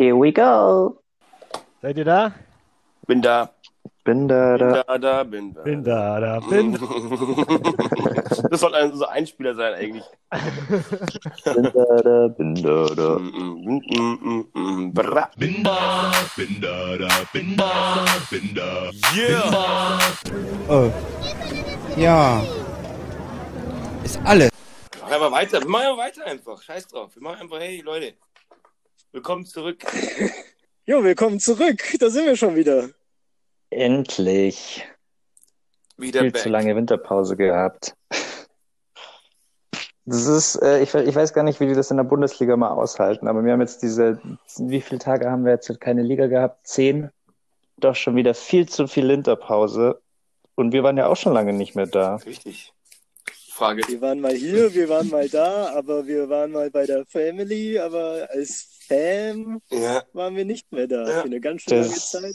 Here we go. Seid ihr da? Bin da. Bin da, Bin da. da, da, bin da. Bin da, da, bin. Das sollte ein so Einspieler sein eigentlich. Bin da, da, bin da, da. Mm, mm, mm. Bin da, bin da, da, bin da, bin da. Yeah! Oh. Ja. Ist alles. Mach einfach weiter. Wir machen einfach weiter einfach. Scheiß drauf. Wir machen einfach, hey Leute. Willkommen zurück. Jo, willkommen zurück. Da sind wir schon wieder. Endlich. Wieder Viel back. zu lange Winterpause gehabt. Das ist, äh, ich, we- ich weiß gar nicht, wie die das in der Bundesliga mal aushalten, aber wir haben jetzt diese, wie viele Tage haben wir jetzt keine Liga gehabt? Zehn? Doch schon wieder viel zu viel Winterpause. Und wir waren ja auch schon lange nicht mehr da. Richtig. Frage. Wir waren mal hier, wir waren mal da, aber wir waren mal bei der Family, aber als Fan Ja. waren wir nicht mehr da. Ja. Für eine ganz schön lange Das- Zeit.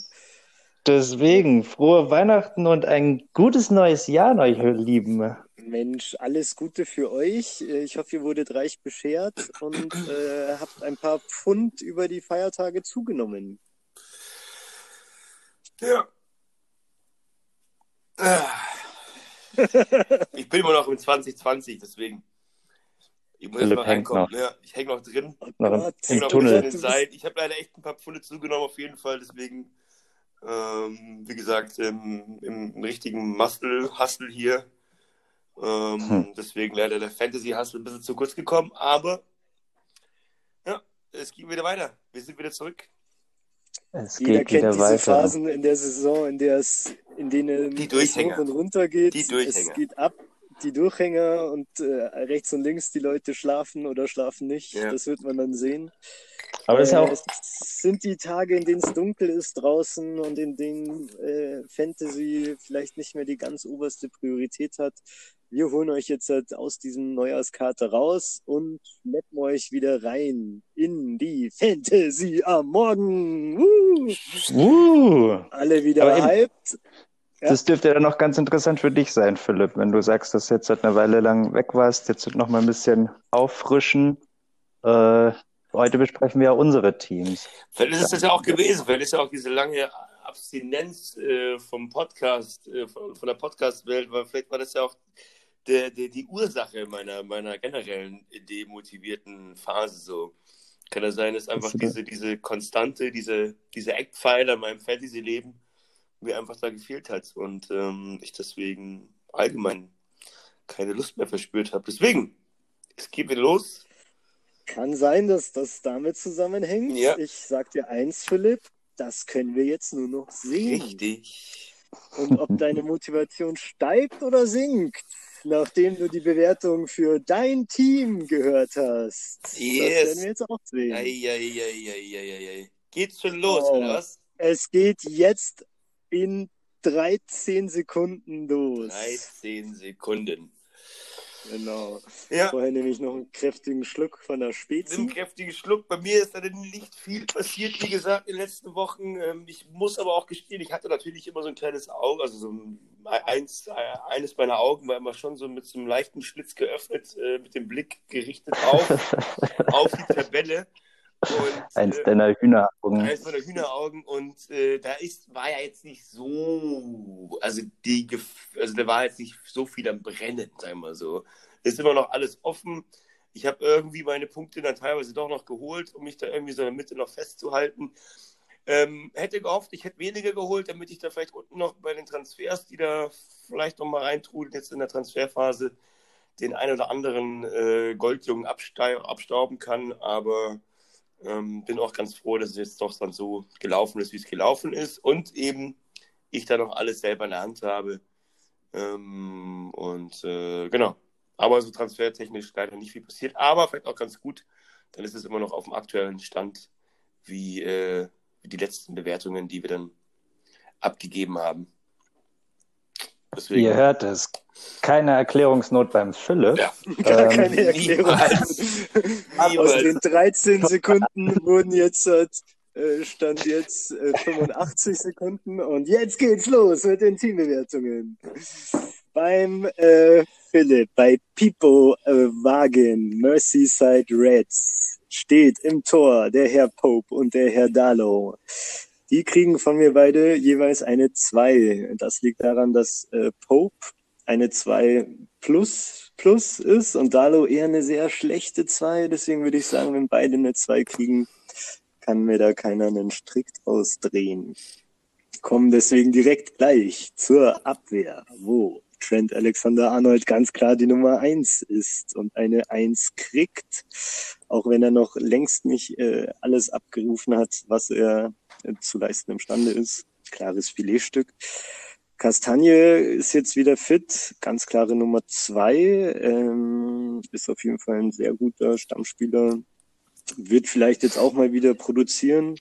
Deswegen, frohe Weihnachten und ein gutes neues Jahr an euch Lieben. Mensch, alles Gute für euch. Ich hoffe, ihr wurdet reich beschert und äh, habt ein paar Pfund über die Feiertage zugenommen. Ja. Ich bin immer noch im 2020, deswegen. Ich muss jetzt Philipp mal hängt reinkommen. noch. Ja, ich hänge noch drin. Noch im, Gott. Ich häng im noch Tunnel. Ich habe leider echt ein paar Pfunde zugenommen, auf jeden Fall. Deswegen, ähm, wie gesagt, im, im richtigen Muscle-Hustle hier. Ähm, Hm. Deswegen leider der Fantasy-Hustle ein bisschen zu kurz gekommen. Aber ja, es geht wieder weiter. Wir sind wieder zurück. Es Jeder geht kennt wieder diese weiter. Phasen in der Saison, in der es, in denen Die es hoch und runter geht. Die Durchhänger. Es geht ab, die Durchhänger und äh, rechts und links die Leute schlafen oder schlafen nicht. Ja. Das wird man dann sehen. Aber das ist ja Äh, auch, Es sind die Tage, in denen es dunkel ist draußen und in denen äh, Fantasy vielleicht nicht mehr die ganz oberste Priorität hat. Wir holen euch jetzt halt aus diesem Neujahrskarte raus und schleppen euch wieder rein in die Fantasy am Morgen. Woo! uh, Alle wieder Aber eben- hyped. Ja. das dürfte dann noch ganz interessant für dich sein, Philipp, wenn du sagst, dass du jetzt seit einer Weile lang weg warst, jetzt noch mal ein bisschen auffrischen. Äh, heute besprechen wir ja unsere Teams. Vielleicht ist es das ja auch gewesen. Vielleicht ist ja auch diese lange Abstinenz äh, vom Podcast, äh, von, von der Podcast-Welt, weil vielleicht war das ja auch der, der, die Ursache meiner, meiner generellen demotivierten Phase so. Kann ja sein, dass einfach Das- diese, diese Konstante, diese, diese Eckpfeiler in meinem Fantasy-Leben mir einfach da gefehlt hat und ähm, ich deswegen allgemein keine Lust mehr verspürt habe. Deswegen, es geht wieder los. Kann sein, dass das damit zusammenhängt. Ja. Ich sag dir eins, Philipp, das können wir jetzt nur noch sehen. Richtig. Und ob deine Motivation steigt oder sinkt, nachdem du die Bewertung für dein Team gehört hast. Das Yes. werden wir jetzt auch sehen. Eieieiei. Geht's schon los, Oh. oder was? Es geht jetzt in 13 Sekunden los. 13 Sekunden. Genau. Ja, Vorher nehme ich noch einen kräftigen Schluck von der Spezi. kräftigen Schluck. Bei mir ist da nicht viel passiert, wie gesagt, in den letzten Wochen. Ähm, Ich muss aber auch gestehen, ich hatte natürlich immer so ein kleines Auge, also so ein, eins, äh, eines meiner Augen war immer schon so mit so einem leichten Schlitz geöffnet, äh, mit dem Blick gerichtet auf, auf die Tabelle. Und, Eins äh, deiner Hühneraugen. eines meiner Hühneraugen und äh, da ist, war ja jetzt nicht so, also die, also da war jetzt nicht so viel am Brennen, sagen wir mal so. Ist immer noch alles offen. Ich habe irgendwie meine Punkte dann teilweise doch noch geholt, um mich da irgendwie so in der Mitte noch festzuhalten. Ähm, hätte gehofft, ich hätte weniger geholt, damit ich da vielleicht unten noch bei den Transfers, die da vielleicht noch mal reintrudeln, jetzt in der Transferphase, den ein oder anderen äh, Goldjungen abstauben kann. Aber ähm, bin auch ganz froh, dass es jetzt doch dann so gelaufen ist, wie es gelaufen ist. Und eben ich da noch alles selber in der Hand habe. Ähm, und äh, genau. Aber so transfertechnisch leider nicht viel passiert. Aber vielleicht auch ganz gut. Dann ist es immer noch auf dem aktuellen Stand, wie, äh, wie die letzten Bewertungen, die wir dann abgegeben haben. Deswegen. Ihr hört es. Keine Erklärungsnot beim Philipp. Ja. Gar Ähm, keine Erklärung. Aus den 13 Sekunden wurden jetzt äh, stand jetzt äh, 85 Sekunden und jetzt geht's los mit den Teambewertungen. Beim äh, Philipp, bei Pipo äh, Wagen, Merseyside Reds, steht im Tor der Herr Pope und der Herr Darlow. Die kriegen von mir beide jeweils eine 2. Das liegt daran, dass äh, Pope eine 2 plus, plus ist und Darlow eher eine sehr schlechte 2. Deswegen würde ich sagen, wenn beide eine 2 kriegen, kann mir da keiner einen Strick ausdrehen. Kommen deswegen direkt gleich zur Abwehr, wo Trent Alexander-Arnold ganz klar die Nummer eins ist und eine Eins kriegt, auch wenn er noch längst nicht äh, alles abgerufen hat, was er zu leisten imstande ist. Klares Filetstück. Kastanje ist jetzt wieder fit, ganz klare Nummer zwei, ähm, ist auf jeden Fall ein sehr guter Stammspieler, wird vielleicht jetzt auch mal wieder produzieren.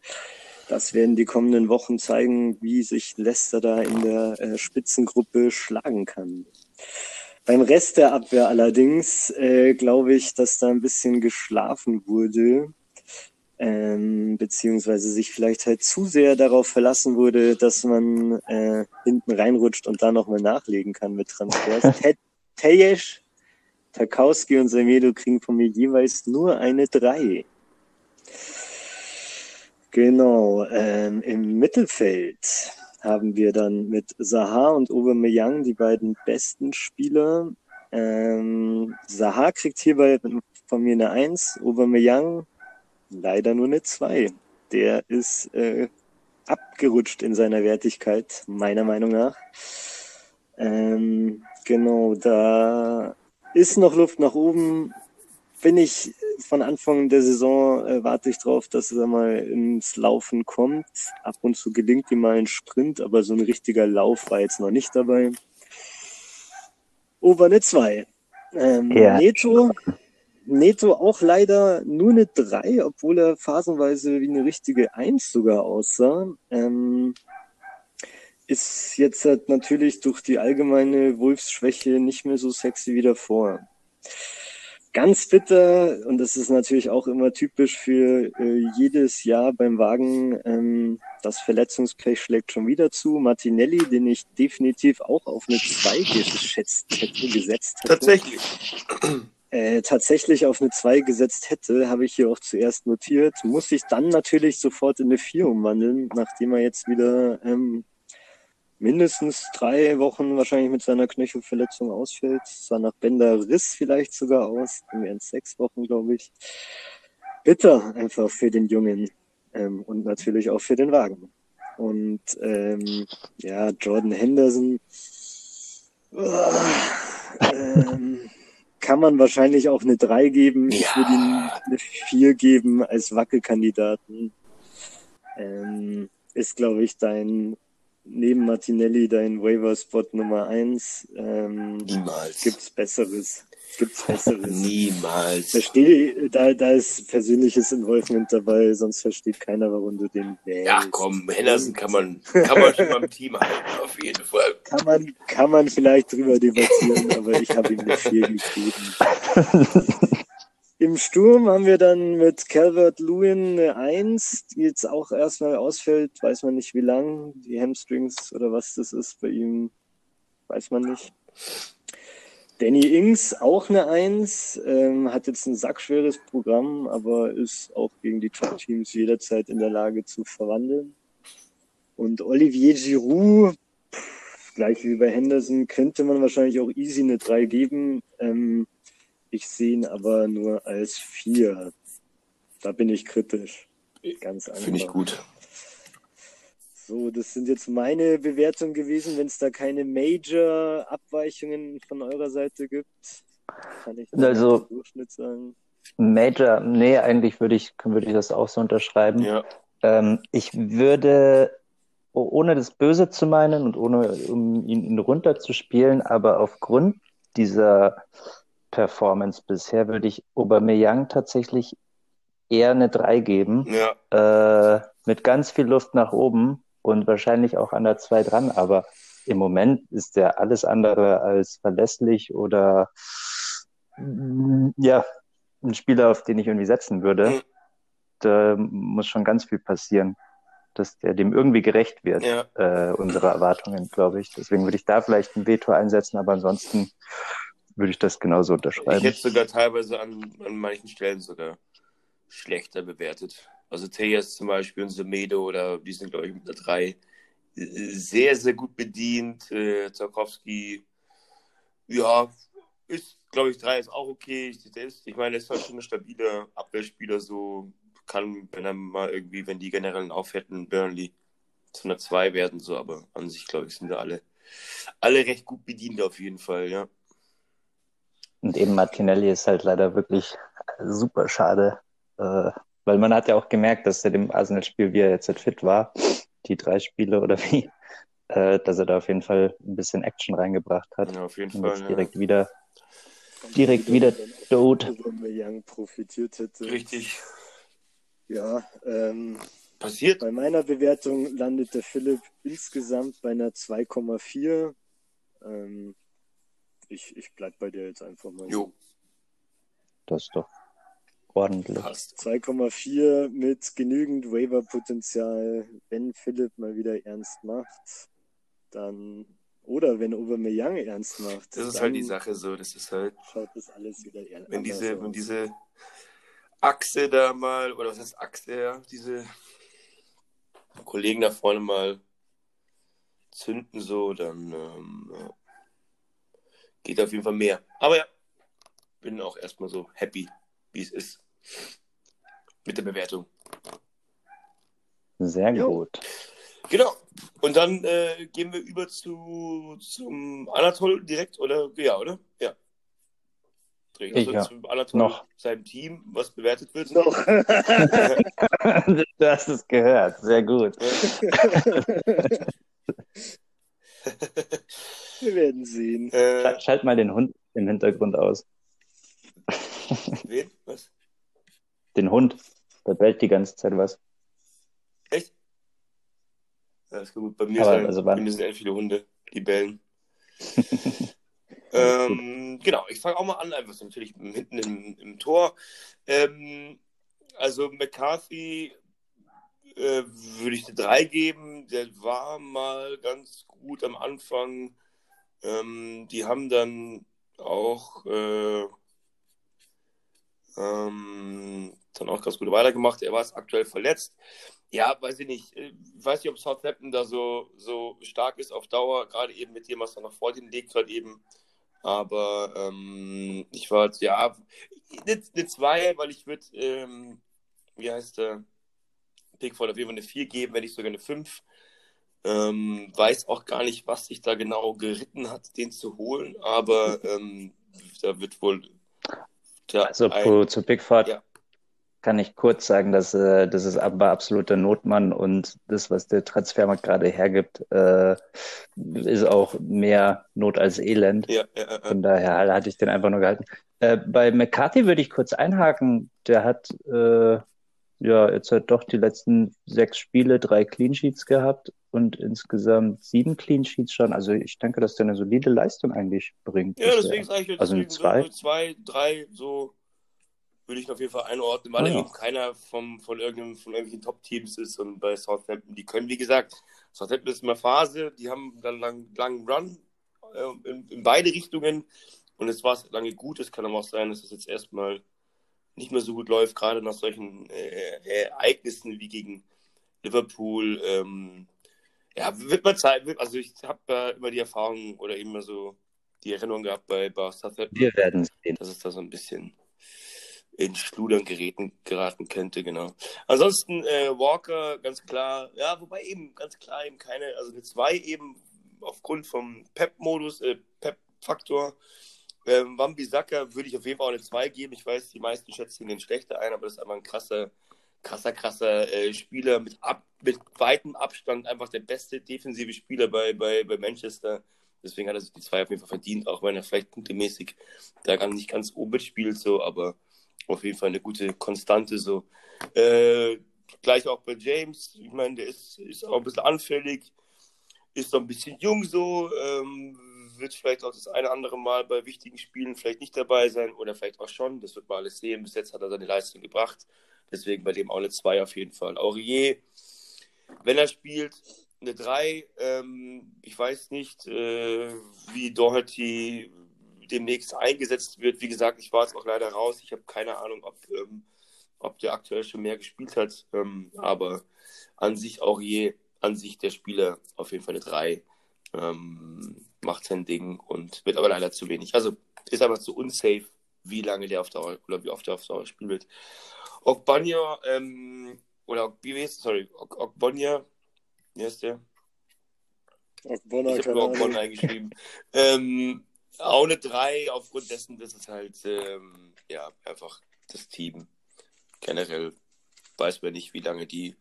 Das werden die kommenden Wochen zeigen, wie sich Leicester da in der äh, Spitzengruppe schlagen kann. Beim Rest der Abwehr allerdings äh, glaube ich, dass da ein bisschen geschlafen wurde, ähm, beziehungsweise sich vielleicht halt zu sehr darauf verlassen wurde, dass man äh, hinten reinrutscht und da nochmal nachlegen kann mit Transfers. Tejesch, Tarkowski und Semedo kriegen von mir jeweils nur eine 3. Genau, ähm, im Mittelfeld haben wir dann mit Saha und Aubameyang die beiden besten Spieler. Ähm, Saha kriegt hierbei von mir eine Eins, Aubameyang leider nur eine Zwei. Der ist äh, abgerutscht in seiner Wertigkeit, meiner Meinung nach. Ähm, genau, da ist noch Luft nach oben bin ich von Anfang der Saison, äh, warte ich drauf, dass er mal ins Laufen kommt. Ab und zu gelingt ihm mal ein Sprint, aber so ein richtiger Lauf war jetzt noch nicht dabei. Over eine 2. Ähm, ja. Neto, Neto auch leider nur eine 3, obwohl er phasenweise wie eine richtige 1 sogar aussah. Ähm, ist jetzt halt natürlich durch die allgemeine Wolfsschwäche nicht mehr so sexy wie davor. Ganz bitter, und das ist natürlich auch immer typisch für äh, jedes Jahr beim Wagen, ähm, das Verletzungspech schlägt schon wieder zu. Martinelli, den ich definitiv auch auf eine 2 geschätzt hätte, gesetzt hätte. Tatsächlich. Äh, tatsächlich auf eine 2 gesetzt hätte, habe ich hier auch zuerst notiert. Muss ich dann natürlich sofort in eine 4 umwandeln, nachdem er jetzt wieder ähm, mindestens drei Wochen wahrscheinlich mit seiner Knöchelverletzung ausfällt. Sah nach Bender Riss vielleicht sogar aus. Wären es sechs Wochen, glaube ich. Bitter einfach für den Jungen ähm, und natürlich auch für den Wagen. Und ähm, ja, Jordan Henderson uh, ähm, kann man wahrscheinlich auch eine 3 geben. Ja. Ich würde ihm eine 4 geben als Wackelkandidaten. Ähm, ist, glaube ich, dein neben Martinelli dein Waiver-Spot Nummer eins. Ähm, Niemals. Gibt's Besseres? Gibt's Besseres? Niemals. Verstehe, da, da ist persönliches Involvement dabei, sonst versteht keiner, warum du den wählst. Ja, komm, Henderson kann man, kann man schon beim Team halten, auf jeden Fall. Kann man, kann man vielleicht drüber debattieren, aber ich habe ihm eine 4 gegeben. Im Sturm haben wir dann mit Calvert Lewin eine Eins, die jetzt auch erstmal ausfällt, weiß man nicht wie lang, die Hamstrings oder was das ist bei ihm, weiß man nicht. Danny Ings auch eine Eins, ähm, hat jetzt ein sackschweres Programm, aber ist auch gegen die Top-Teams jederzeit in der Lage zu verwandeln. Und Olivier Giroud, gleich wie bei Henderson, könnte man wahrscheinlich auch easy eine 3 geben. Ähm, ich sehe ihn aber nur als vier. Da bin ich kritisch. Ganz einfach. Finde ich gut. So, das sind jetzt meine Bewertungen gewesen. Wenn es da keine Major-Abweichungen von eurer Seite gibt, kann ich also, Durchschnitt sagen. Major, nee, eigentlich würde ich, würde ich das auch so unterschreiben. Ja. Ähm, ich würde, ohne das Böse zu meinen und ohne um ihn runterzuspielen, aber aufgrund dieser Performance bisher würde ich Aubameyang tatsächlich eher eine 3 geben. Ja. Äh, mit ganz viel Luft nach oben und wahrscheinlich auch an der 2 dran, aber im Moment ist der alles andere als verlässlich oder ja, ein Spieler, auf den ich irgendwie setzen würde. Mhm. Da muss schon ganz viel passieren, dass der dem irgendwie gerecht wird, ja. äh, unsere Erwartungen, glaube ich. Deswegen würde ich da vielleicht ein Veto einsetzen, aber ansonsten würde ich das genauso unterschreiben. Ich hätte sogar teilweise an, an manchen Stellen sogar. schlechter bewertet. Also Tejas zum Beispiel und Semedo oder die sind, glaube ich, mit einer 3 sehr, sehr gut bedient. Äh, Tarkowski, ja, ist, glaube ich, 3 ist auch okay. Der ist, ich meine, er ist halt schon ein stabiler Abwehrspieler, so kann, wenn er mal irgendwie, wenn die generellen aufhätten, Burnley zu einer 2 werden, so, aber an sich, glaube ich, sind da alle, alle recht gut bedient auf jeden Fall, ja. Und eben Martinelli ist halt leider wirklich super schade, äh, weil man hat ja auch gemerkt, dass er dem Arsenal-Spiel, wie er jetzt halt fit war, die drei Spiele oder wie, äh, dass er da auf jeden Fall ein bisschen Action reingebracht hat. Ja, auf jeden und Fall. Ja. direkt wieder, direkt wieder tot. Young profitiert hätte. Richtig. Ja, ähm, Passiert. bei meiner Bewertung landet der Philipp insgesamt bei einer 2,4. Ähm, ich, ich bleib bei dir jetzt einfach mal. Jo, Das ist doch ordentlich. passt. 2,4 mit genügend Waiver-Potenzial, wenn Philipp mal wieder ernst macht, dann oder wenn Aubameyang ernst macht, Das ist halt die Sache so. Das ist halt, schaut das alles wieder ernst wenn diese, aus. wenn diese Achse da mal, oder was heißt Achse, ja, diese Kollegen da vorne mal zünden so, dann ähm, ja. Geht auf jeden Fall mehr. Aber ja, bin auch erstmal so happy, wie es ist. Mit der Bewertung. Sehr Jo. gut. Genau. Und dann äh, gehen wir über zu zum Anatol direkt, oder? Ja, oder? Ja. Direkt Ich, also ja. zum Anatol, Noch. seinem Team, was bewertet wird. Noch. du hast es gehört. Sehr gut. Wir werden sehen. äh, Schalt, schalt mal den Hund im Hintergrund aus. wen? Was? Den Hund. Der bellt die ganze Zeit was. Echt? Ja, ist gut. Bei mir, Aber, sind, also bei mir sind echt viele Hunde, die bellen. ähm, genau, ich fange auch mal an, einfach so natürlich hinten im, im Tor. Ähm, also McCarthy äh, würde ich eine 3 geben. Der war mal ganz gut am Anfang. Ähm, die haben dann auch äh, ähm, dann auch ganz gut weitergemacht. Er war jetzt aktuell verletzt. Ja, weiß ich nicht. Ich weiß nicht, ob Southampton da so, so stark ist auf Dauer, gerade eben mit dem, was da noch vor denen liegt, gerade eben. Aber ähm, ich war jetzt, ja, eine, eine 2, weil ich würde, ähm, wie heißt der, Pickford auf jeden Fall eine 4 geben, wenn nicht sogar eine 5. Ähm, weiß auch gar nicht, was sich da genau geritten hat, den zu holen, aber ähm, da wird wohl da Also ein, zu, Pickford Ja. kann ich kurz sagen, dass äh, das ist aber absoluter Notmann und das, was der Transfermarkt gerade hergibt, äh, ist auch mehr Not als Elend. ja, ja, ja, Von daher hatte ich den einfach nur gehalten. Äh, bei McCarthy würde ich kurz einhaken. Der hat äh, ja jetzt halt doch die letzten sechs Spiele drei Clean Sheets gehabt und insgesamt sieben Clean Sheets schon. Also ich denke, dass der eine solide Leistung eigentlich bringt. Ja, deswegen sage ich jetzt Also deswegen zwei? so zwei, drei, so würde ich auf jeden Fall einordnen, weil Ah, ja. eben keiner vom, von, irgendeinem, von irgendwelchen Top-Teams ist und bei Southampton, die können, wie gesagt, Southampton ist immer Phase, die haben dann lang, langen Run äh, in, in beide Richtungen und es war lange gut, es kann aber auch sein, dass es jetzt erstmal nicht mehr so gut läuft, gerade nach solchen äh, Ereignissen wie gegen Liverpool. Ähm, ja, wird mal Zeit, wird, also ich habe äh, immer die Erfahrung oder immer so die Erinnerung gehabt bei, Southampton, Wir werden sehen. dass es da so ein bisschen in Schludern geraten, geraten könnte, genau. Ansonsten äh, Walker, ganz klar, ja, wobei eben ganz klar eben keine, also eine 2 eben aufgrund vom Pep-Modus, äh, Pep-Faktor. Ähm, Wambisaka würde ich auf jeden Fall auch eine 2 geben. Ich weiß, die meisten schätzen den schlechter ein, aber das ist einfach ein krasser, krasser, krasser äh, Spieler mit, ab, mit weitem Abstand, einfach der beste defensive Spieler bei, bei, bei Manchester. Deswegen hat er sich die 2 auf jeden Fall verdient, auch wenn er vielleicht punktemäßig da gar nicht ganz oben mitspielt, so, aber auf jeden Fall eine gute Konstante so. Äh, gleich auch bei James, ich meine, der ist, ist auch ein bisschen anfällig, ist noch ein bisschen jung so, ähm, wird vielleicht auch das eine andere Mal bei wichtigen Spielen vielleicht nicht dabei sein oder vielleicht auch schon, das wird man alles sehen. Bis jetzt hat er seine Leistung gebracht, deswegen bei dem auch eine 2 auf jeden Fall. Aurier, wenn er spielt, eine 3. Ähm, ich weiß nicht, äh, wie Doherty demnächst eingesetzt wird. Wie gesagt, ich war jetzt auch leider raus. Ich habe keine Ahnung, ob, ähm, ob der aktuell schon mehr gespielt hat. Ähm, aber an sich je, an sich der Spieler auf jeden Fall eine 3. Ähm, macht sein Ding und wird aber leider zu wenig. Also ist aber zu unsafe, wie lange der auf Dauer oder wie oft der auf Dauer spielen wird. Ogbonja, ähm, oder wie sorry, Ogbonja, wie heißt der? Ogbonna, Ich habe nur Ogbonja eingeschrieben. ähm, auch eine 3 aufgrund dessen, dass es halt, ähm, ja, einfach das Team generell weiß man nicht, wie lange die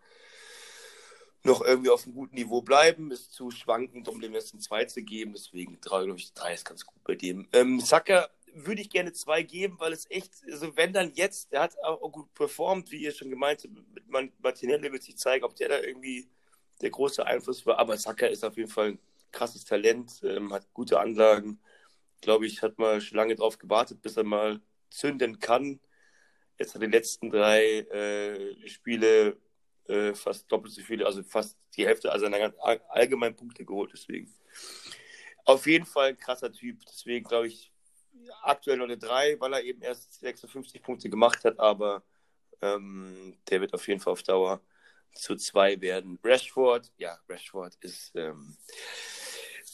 noch irgendwie auf einem guten Niveau bleiben. Ist zu schwankend, um dem jetzt 2 zu geben. Deswegen 3, glaube ich, 3 ist ganz gut bei dem. Ähm, Saka würde ich gerne 2 geben, weil es echt, also wenn dann jetzt, der hat auch gut performt, wie ihr schon gemeint habt, Martinelli wird sich zeigen, ob der da irgendwie der große Einfluss war. Aber Saka ist auf jeden Fall ein krasses Talent, ähm, hat gute Anlagen. Glaube ich, hat mal schon lange drauf gewartet, bis er mal zünden kann. Jetzt hat er die letzten drei äh, Spiele äh, fast doppelt so viele, also fast die Hälfte also seiner allgemeinen Punkte geholt. Deswegen auf jeden Fall ein krasser Typ. Deswegen glaube ich aktuell noch eine 3, weil er eben erst 56 Punkte gemacht hat, aber ähm, der wird auf jeden Fall auf Dauer zu 2 werden. Rashford, ja, Rashford ist ähm,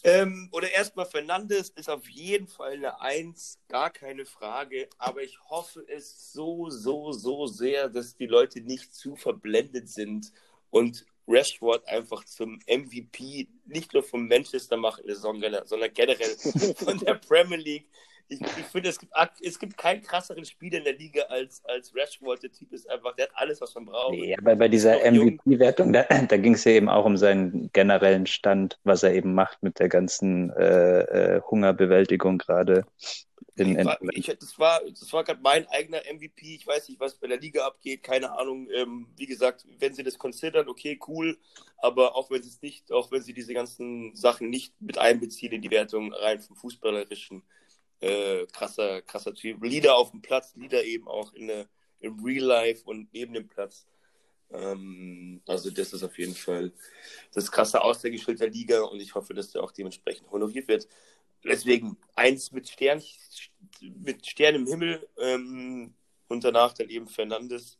ähm, oder erstmal Fernandes ist auf jeden Fall eine Eins, gar keine Frage. Aber ich hoffe es so, so, so sehr, dass die Leute nicht zu verblendet sind und Rashford einfach zum MVP nicht nur von Manchester machen, sondern generell von der Premier League. Ich, ich finde, es gibt, es gibt keinen krasseren Spieler in der Liga als, als Rashford. Der Typ ist einfach, der hat alles, was man braucht. Nee, aber bei dieser MVP-Wertung, da, da ging es ja eben auch um seinen generellen Stand, was er eben macht mit der ganzen äh, äh, Hungerbewältigung gerade. In, in ich, das war, das war gerade mein eigener MVP. Ich weiß nicht, was bei der Liga abgeht. Keine Ahnung. Ähm, wie gesagt, wenn sie das considern, okay, cool. Aber auch wenn sie es nicht, auch wenn sie diese ganzen Sachen nicht mit einbeziehen in die Wertung rein vom Fußballerischen, äh, krasser, krasser Typ. Leader auf dem Platz, Leader eben auch in im Real Life und neben dem Platz. Ähm, also das ist auf jeden Fall das krasse Aushängeschild der Liga und ich hoffe, dass der auch dementsprechend honoriert wird. Deswegen eins mit Stern, mit Stern im Himmel ähm, und danach dann eben Fernandes,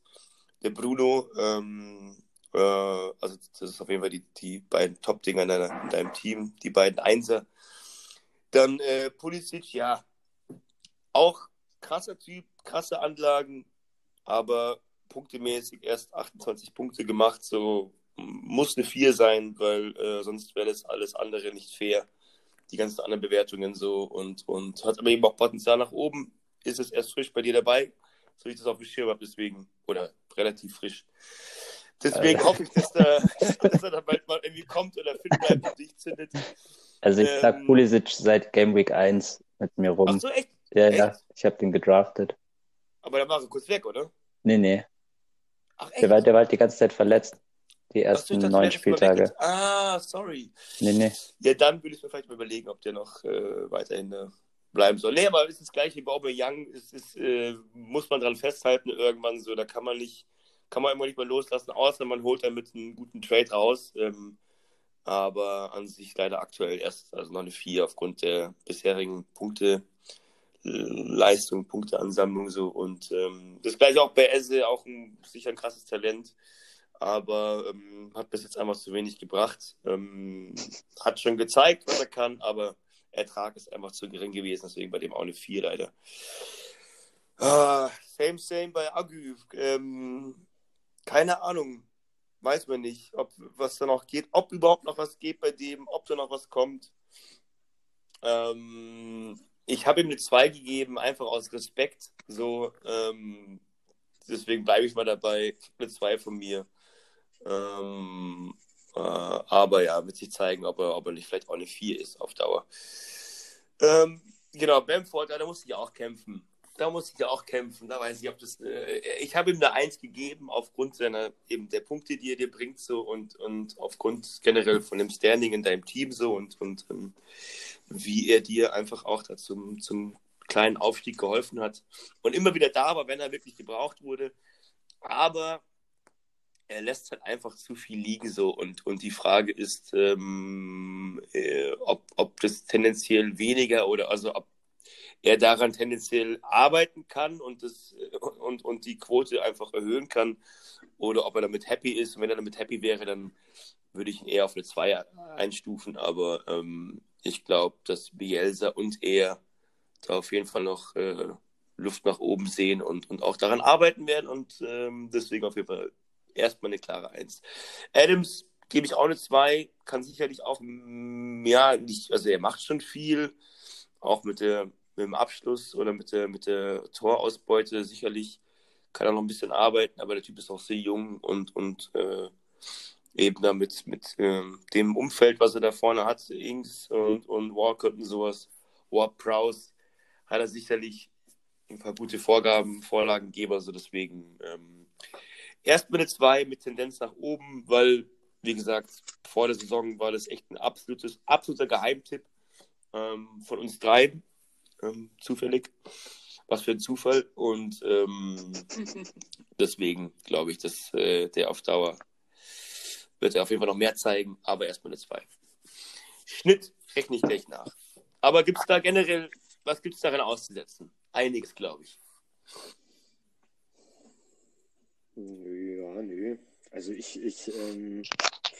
der Bruno. Ähm, äh, also das ist auf jeden Fall die, die beiden Top-Dinger in, in, deinem Team, die beiden Einser. Dann äh, Pulisic, ja, auch krasser Typ, krasse Anlagen, aber punktemäßig erst 28 Punkte gemacht. So muss eine 4 sein, weil äh, sonst wäre das alles andere nicht fair. Die ganzen anderen Bewertungen so und, und hat aber eben auch Potenzial nach oben. Ist es erst frisch bei dir dabei, so wie ich das auf dem Schirm habe, deswegen, oder relativ frisch. Deswegen äh. hoffe ich, dass, da, dass er da bald mal irgendwie kommt oder fit bleibt und dich zündet. Also ich ähm, trage Pulisic seit Game Week 1 mit mir rum. Ach so, echt? Ja, echt? ja, ich habe den gedraftet. Aber dann war er kurz weg, oder? Nee, nee. Ach, echt? Der war, der war halt die ganze Zeit verletzt. Die ersten so, neun Spieltage. Ah, sorry. Nee, nee. Ja, dann würde ich mir vielleicht mal überlegen, ob der noch äh, weiterhin äh, bleiben soll. Nee, aber es ist das gleiche wie bei Aubameyang. Es ist, äh, muss man dran festhalten irgendwann so. Da kann man nicht, kann man immer nicht mal loslassen, außer man holt damit einen guten Trade raus. Ähm, aber an sich leider aktuell erst also noch eine 4 aufgrund der bisherigen Punkte. Leistung, Punkteansammlung so und ähm, das gleiche auch bei Esse, auch ein, sicher ein krasses Talent, aber ähm, hat bis jetzt einfach zu wenig gebracht. Ähm, hat schon gezeigt, was er kann, aber Ertrag ist einfach zu gering gewesen, deswegen bei dem auch eine 4 leider. Ah, same, same bei Agü. Ähm, keine Ahnung, weiß man nicht, ob was da noch geht, ob überhaupt noch was geht bei dem, ob da noch was kommt. Ähm, ich habe ihm eine 2 gegeben, einfach aus Respekt. So, ähm, deswegen bleibe ich mal dabei. Eine 2 von mir. Ähm, äh, aber ja, wird sich zeigen, ob er, ob er nicht vielleicht auch eine 4 ist auf Dauer. Ähm, genau, Bamford, da muss ich auch kämpfen. Da muss ich ja auch kämpfen. Da weiß ich, ob das. Äh, ich habe ihm eine 1 gegeben aufgrund seiner eben der Punkte, die er dir bringt, so und, und aufgrund generell von dem Standing in deinem Team so und, und ähm, wie er dir einfach auch da zum, zum kleinen Aufstieg geholfen hat. Und immer wieder da war, wenn er wirklich gebraucht wurde. Aber er lässt halt einfach zu viel liegen so und, und die Frage ist, ähm, äh, ob, ob das tendenziell weniger oder also ob er daran tendenziell arbeiten kann und, das, und, und die Quote einfach erhöhen kann oder ob er damit happy ist. Und wenn er damit happy wäre, dann würde ich ihn eher auf eine 2 einstufen. Aber ähm, ich glaube, dass Bielsa und er da auf jeden Fall noch äh, Luft nach oben sehen und, und auch daran arbeiten werden. Und ähm, deswegen auf jeden Fall erstmal eine klare 1. Adams gebe ich auch eine 2, kann sicherlich auch, ja, nicht, also er macht schon viel, auch mit, der, mit dem Abschluss oder mit der, mit der Torausbeute sicherlich kann er noch ein bisschen arbeiten, aber der Typ ist auch sehr jung und, und äh, eben damit mit äh, dem Umfeld, was er da vorne hat, Ings und, und Walcott und sowas, Ward Prowse, hat er sicherlich ein paar gute Vorgaben, Vorlagengeber, so deswegen ähm, erstmal eine 2 mit Tendenz nach oben, weil, wie gesagt, vor der Saison war das echt ein absolutes, absoluter Geheimtipp ähm, von uns dreien, ähm, zufällig. Was für ein Zufall. Und ähm, deswegen glaube ich, dass äh, der auf Dauer wird er auf jeden Fall noch mehr zeigen, aber erstmal eine 2. Schnitt rechne ich gleich nach. Aber gibt es da generell, was gibt es darin auszusetzen? Einiges, glaube ich. Ja, nö. Also ich, ich ähm,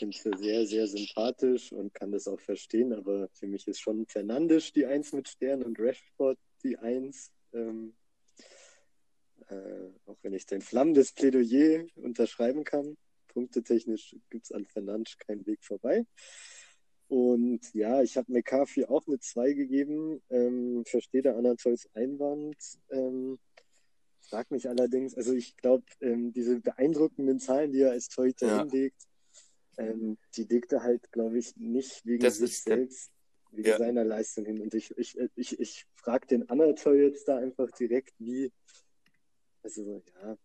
finde es sehr, sehr sympathisch und kann das auch verstehen, aber für mich ist schon Fernandes die Eins mit Stern und Rashford die Eins. Ähm, äh, auch wenn ich dein flammendes Plädoyer unterschreiben kann. Punktetechnisch gibt es an Fernandes keinen Weg vorbei. Und ja, ich habe McCarthy auch eine 2 gegeben. Ähm, verstehe da Anatols Einwand. Ähm, frag mich allerdings, also ich glaube, ähm, diese beeindruckenden Zahlen, die er als Torhüter Ja. hinlegt, ähm, die legt er halt, glaube ich, nicht wegen Das sich ist der- selbst, wegen Ja. seiner Leistung hin. Und ich, ich, ich, ich frage den Anatol jetzt da einfach direkt, wie, also ja,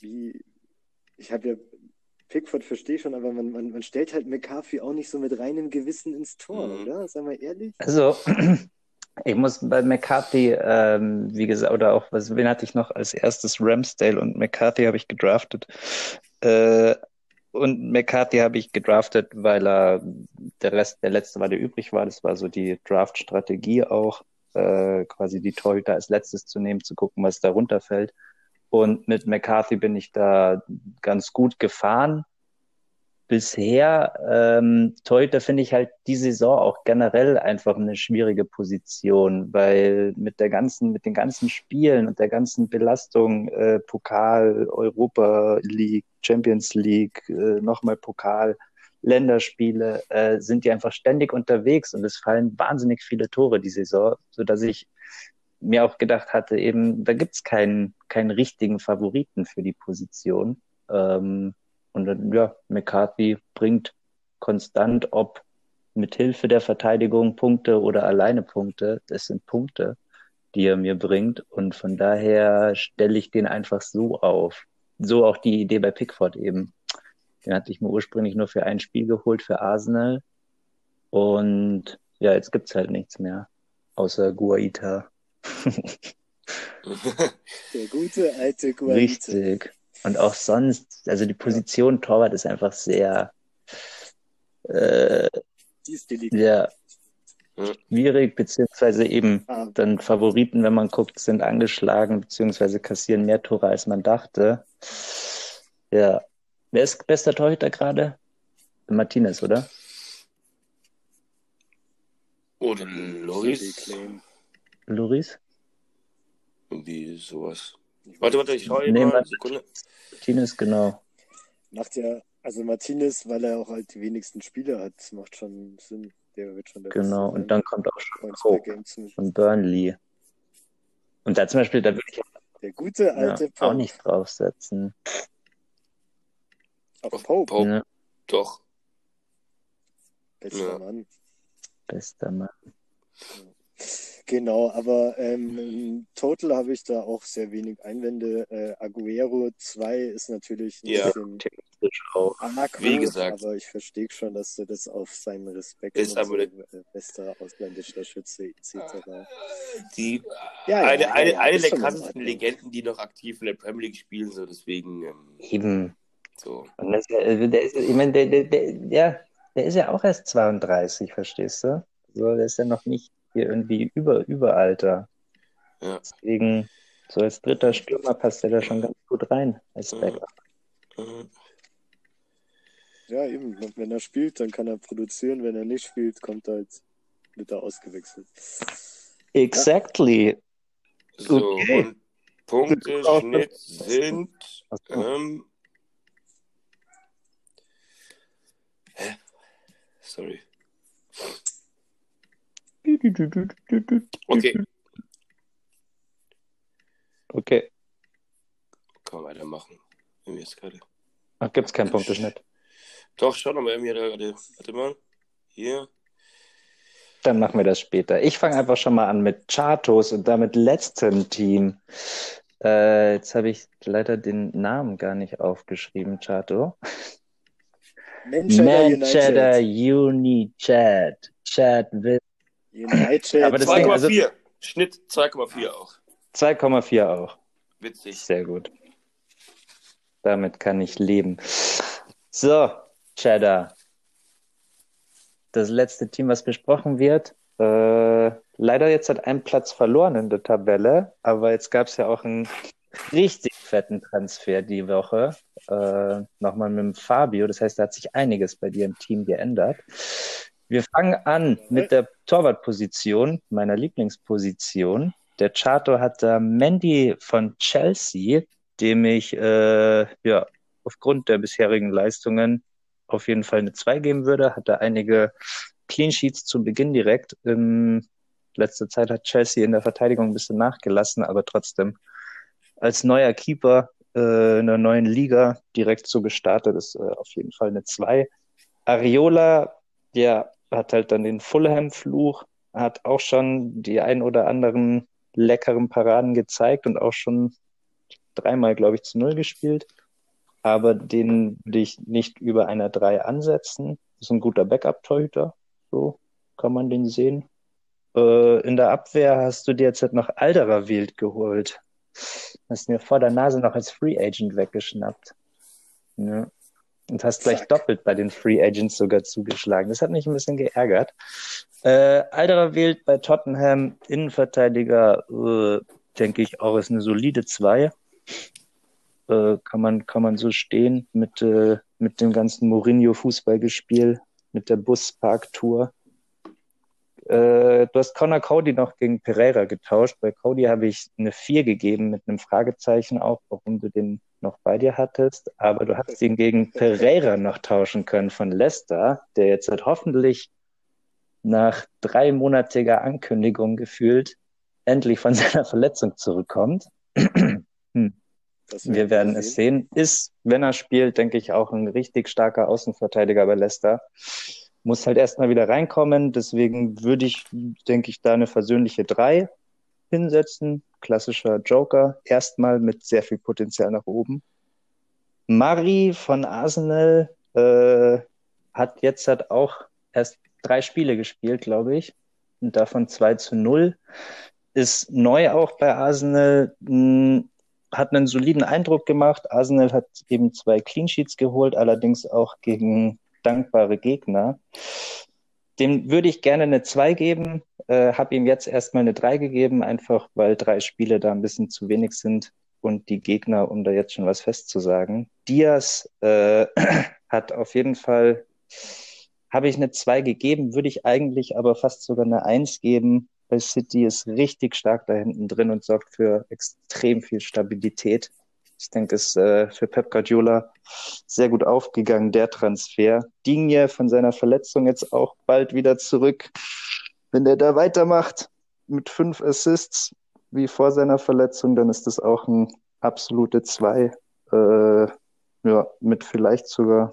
wie, ich habe ja Pickford verstehe schon, aber man, man, man stellt halt McCarthy auch nicht so mit reinem Gewissen ins Tor, Mhm. oder? Sagen wir ehrlich? Also, ich muss bei McCarthy, ähm, wie gesagt, oder auch, was, wen hatte ich noch als erstes? Ramsdale und McCarthy habe ich gedraftet. Äh, und McCarthy habe ich gedraftet, weil er der Rest, der letzte war, der übrig war. Das war so die Draft-Strategie auch, äh, quasi die Torhüter als letztes zu nehmen, zu gucken, was da runterfällt. Und mit McCarthy bin ich da ganz gut gefahren. Bisher, ähm, Torhüter finde ich halt die Saison auch generell einfach eine schwierige Position, weil mit der ganzen, mit den ganzen Spielen und der ganzen Belastung, äh, Pokal, Europa League, Champions League, äh, nochmal Pokal, Länderspiele, äh, sind die einfach ständig unterwegs und es fallen wahnsinnig viele Tore die Saison, so dass ich mir auch gedacht hatte, eben, da gibt's keinen, keinen richtigen Favoriten für die Position. Ähm, und ja, McCarthy bringt konstant, ob mit Hilfe der Verteidigung Punkte oder alleine Punkte. Das sind Punkte, die er mir bringt. Und von daher stelle ich den einfach so auf. So auch die Idee bei Pickford eben. Den hatte ich mir ursprünglich nur für ein Spiel geholt, für Arsenal. Und ja, jetzt gibt's halt nichts mehr. Außer Guaita. Der gute alte Guarita. Richtig. Und auch sonst, also die Position Torwart ist einfach sehr, äh, sehr Ja. schwierig, beziehungsweise eben dann Favoriten, wenn man guckt, sind angeschlagen, beziehungsweise kassieren mehr Tore, als man dachte. Ja. Wer ist bester Torhüter gerade? Martinez, oder? Oder Loris. Loris? Irgendwie sowas. Warte, warte, ich schaue Nee, mal. Sekunde. Martinez, genau. Macht ja, also Martinez, weil er auch halt die wenigsten Spiele hat, macht schon Sinn. Der wird schon der Genau. Und dann kommt auch schon zumindest. von Burnley. Und da zum Beispiel, da würde ich Der gute ja, alte auch Pope. nicht draufsetzen. Auf Auf Pope. Pope. Ne? Doch. Bester Ja. Mann. Bester Mann. Genau, aber ähm, im Total habe ich da auch sehr wenig Einwände. Äh, Aguero 2 ist natürlich ein Ja. bisschen Theoretisch auch. arg Wie gesagt. aber ich verstehe schon, dass du das auf seinen Respekt Ist aber so, der- äh, bester ausländischer Schütze etc. Die, Ja, ja, eine, ja, eine, ja, eine ist der krassesten. Legenden, die noch aktiv in der Premier League spielen, so deswegen ähm, Eben. so. Und das, also der ist, ich meine, der, der, der, ja, der ist ja auch erst 32, verstehst du? So, der ist ja noch nicht hier irgendwie über, Überalter. Ja. Deswegen, so als dritter Stürmer passt er da schon ganz gut rein als Mhm. Backup. Mhm. Ja, eben. Wenn er spielt, dann kann er produzieren. Wenn er nicht spielt, kommt er halt, wird er ausgewechselt. Exactly. So, Okay. und Punkteschnitt sind. Ähm, hä? Sorry. Okay, Okay. kann man weitermachen. Irgendwie ist gerade. Ach, gibt's keinen Punkteschnitt. Doch, irgendwie hat er gerade. Warte mal. Hier. Dann machen wir das später. Ich fange einfach schon mal an mit Chartos und damit letztem Team. Äh, jetzt habe ich leider den Namen gar nicht aufgeschrieben, Chato. Manchester Manchester United. United. Chad will United. Aber das Ding, 2,4. also- Schnitt 2,4 auch. 2,4 auch. Witzig. Sehr gut. Damit kann ich leben. So, Cheddar. Das letzte Team, was besprochen wird. Äh, leider jetzt hat ein Platz verloren in der Tabelle, aber jetzt gab es ja auch einen richtig fetten Transfer die Woche. Äh, nochmal mit dem Fabio. Das heißt, da hat sich einiges bei dir im Team geändert. Wir fangen an mit der Torwartposition, meiner Lieblingsposition. Der Chato hat da Mandy von Chelsea, dem ich äh, ja aufgrund der bisherigen Leistungen auf jeden Fall eine 2 geben würde. Hatte einige Clean Sheets zu Beginn direkt. In letzter Zeit hat Chelsea in der Verteidigung ein bisschen nachgelassen, aber trotzdem als neuer Keeper äh, in der neuen Liga direkt so gestartet ist äh, auf jeden Fall eine 2. Ariola, der hat halt dann den Fulham-Fluch, hat auch schon die ein oder anderen leckeren Paraden gezeigt und auch schon dreimal, glaube ich, zu Null gespielt. Aber den würde ich nicht über einer 3 ansetzen. Ist ein guter Backup-Torhüter. So kann man den sehen. Äh, in der Abwehr hast du dir jetzt halt noch Alderer Wild geholt. Hast mir vor der Nase noch als Free Agent weggeschnappt. Ja. Und hast gleich Zack. doppelt bei den Free Agents sogar zugeschlagen. Das hat mich ein bisschen geärgert. Äh, Alderer Wild bei Tottenham, Innenverteidiger, äh, denke ich auch, ist eine solide 2 äh, kann man kann man so stehen mit äh, mit dem ganzen Mourinho Fußballgespiel mit der Buspark-Tour. Äh, du hast Connor Cody noch gegen Pereira getauscht. Bei Cody habe ich eine 4 gegeben mit einem Fragezeichen auch, warum du den noch bei dir hattest. Aber du hast ihn gegen Pereira noch tauschen können von Leicester, der jetzt halt hoffentlich nach dreimonatiger Ankündigung gefühlt endlich von seiner Verletzung zurückkommt. Das Wir werden es sehen. Ist, wenn er spielt, denke ich, auch ein richtig starker Außenverteidiger bei Leicester. Muss halt erstmal wieder reinkommen. Deswegen würde ich, denke ich, da eine versöhnliche 3 hinsetzen. Klassischer Joker. Erstmal mit sehr viel Potenzial nach oben. Mari von Arsenal äh, hat jetzt halt auch erst drei Spiele gespielt, glaube ich. Und davon 2 zu 0. Ist neu auch bei Arsenal. Mh, hat einen soliden Eindruck gemacht. Arsenal hat eben zwei Clean Sheets geholt, allerdings auch gegen dankbare Gegner. Dem würde ich gerne eine 2 geben, äh, habe ihm jetzt erstmal eine 3 gegeben, einfach weil drei Spiele da ein bisschen zu wenig sind und die Gegner, um da jetzt schon was festzusagen. Diaz äh, hat auf jeden Fall, habe ich eine 2 gegeben, würde ich eigentlich aber fast sogar eine 1 geben, weil City ist richtig stark da hinten drin und sorgt für extrem viel Stabilität. Ich denke, ist äh, für Pep Guardiola sehr gut aufgegangen, der Transfer. Digne von seiner Verletzung jetzt auch bald wieder zurück. Wenn der da weitermacht mit fünf Assists wie vor seiner Verletzung, dann ist das auch ein absolute Zwei. Äh, ja, mit vielleicht sogar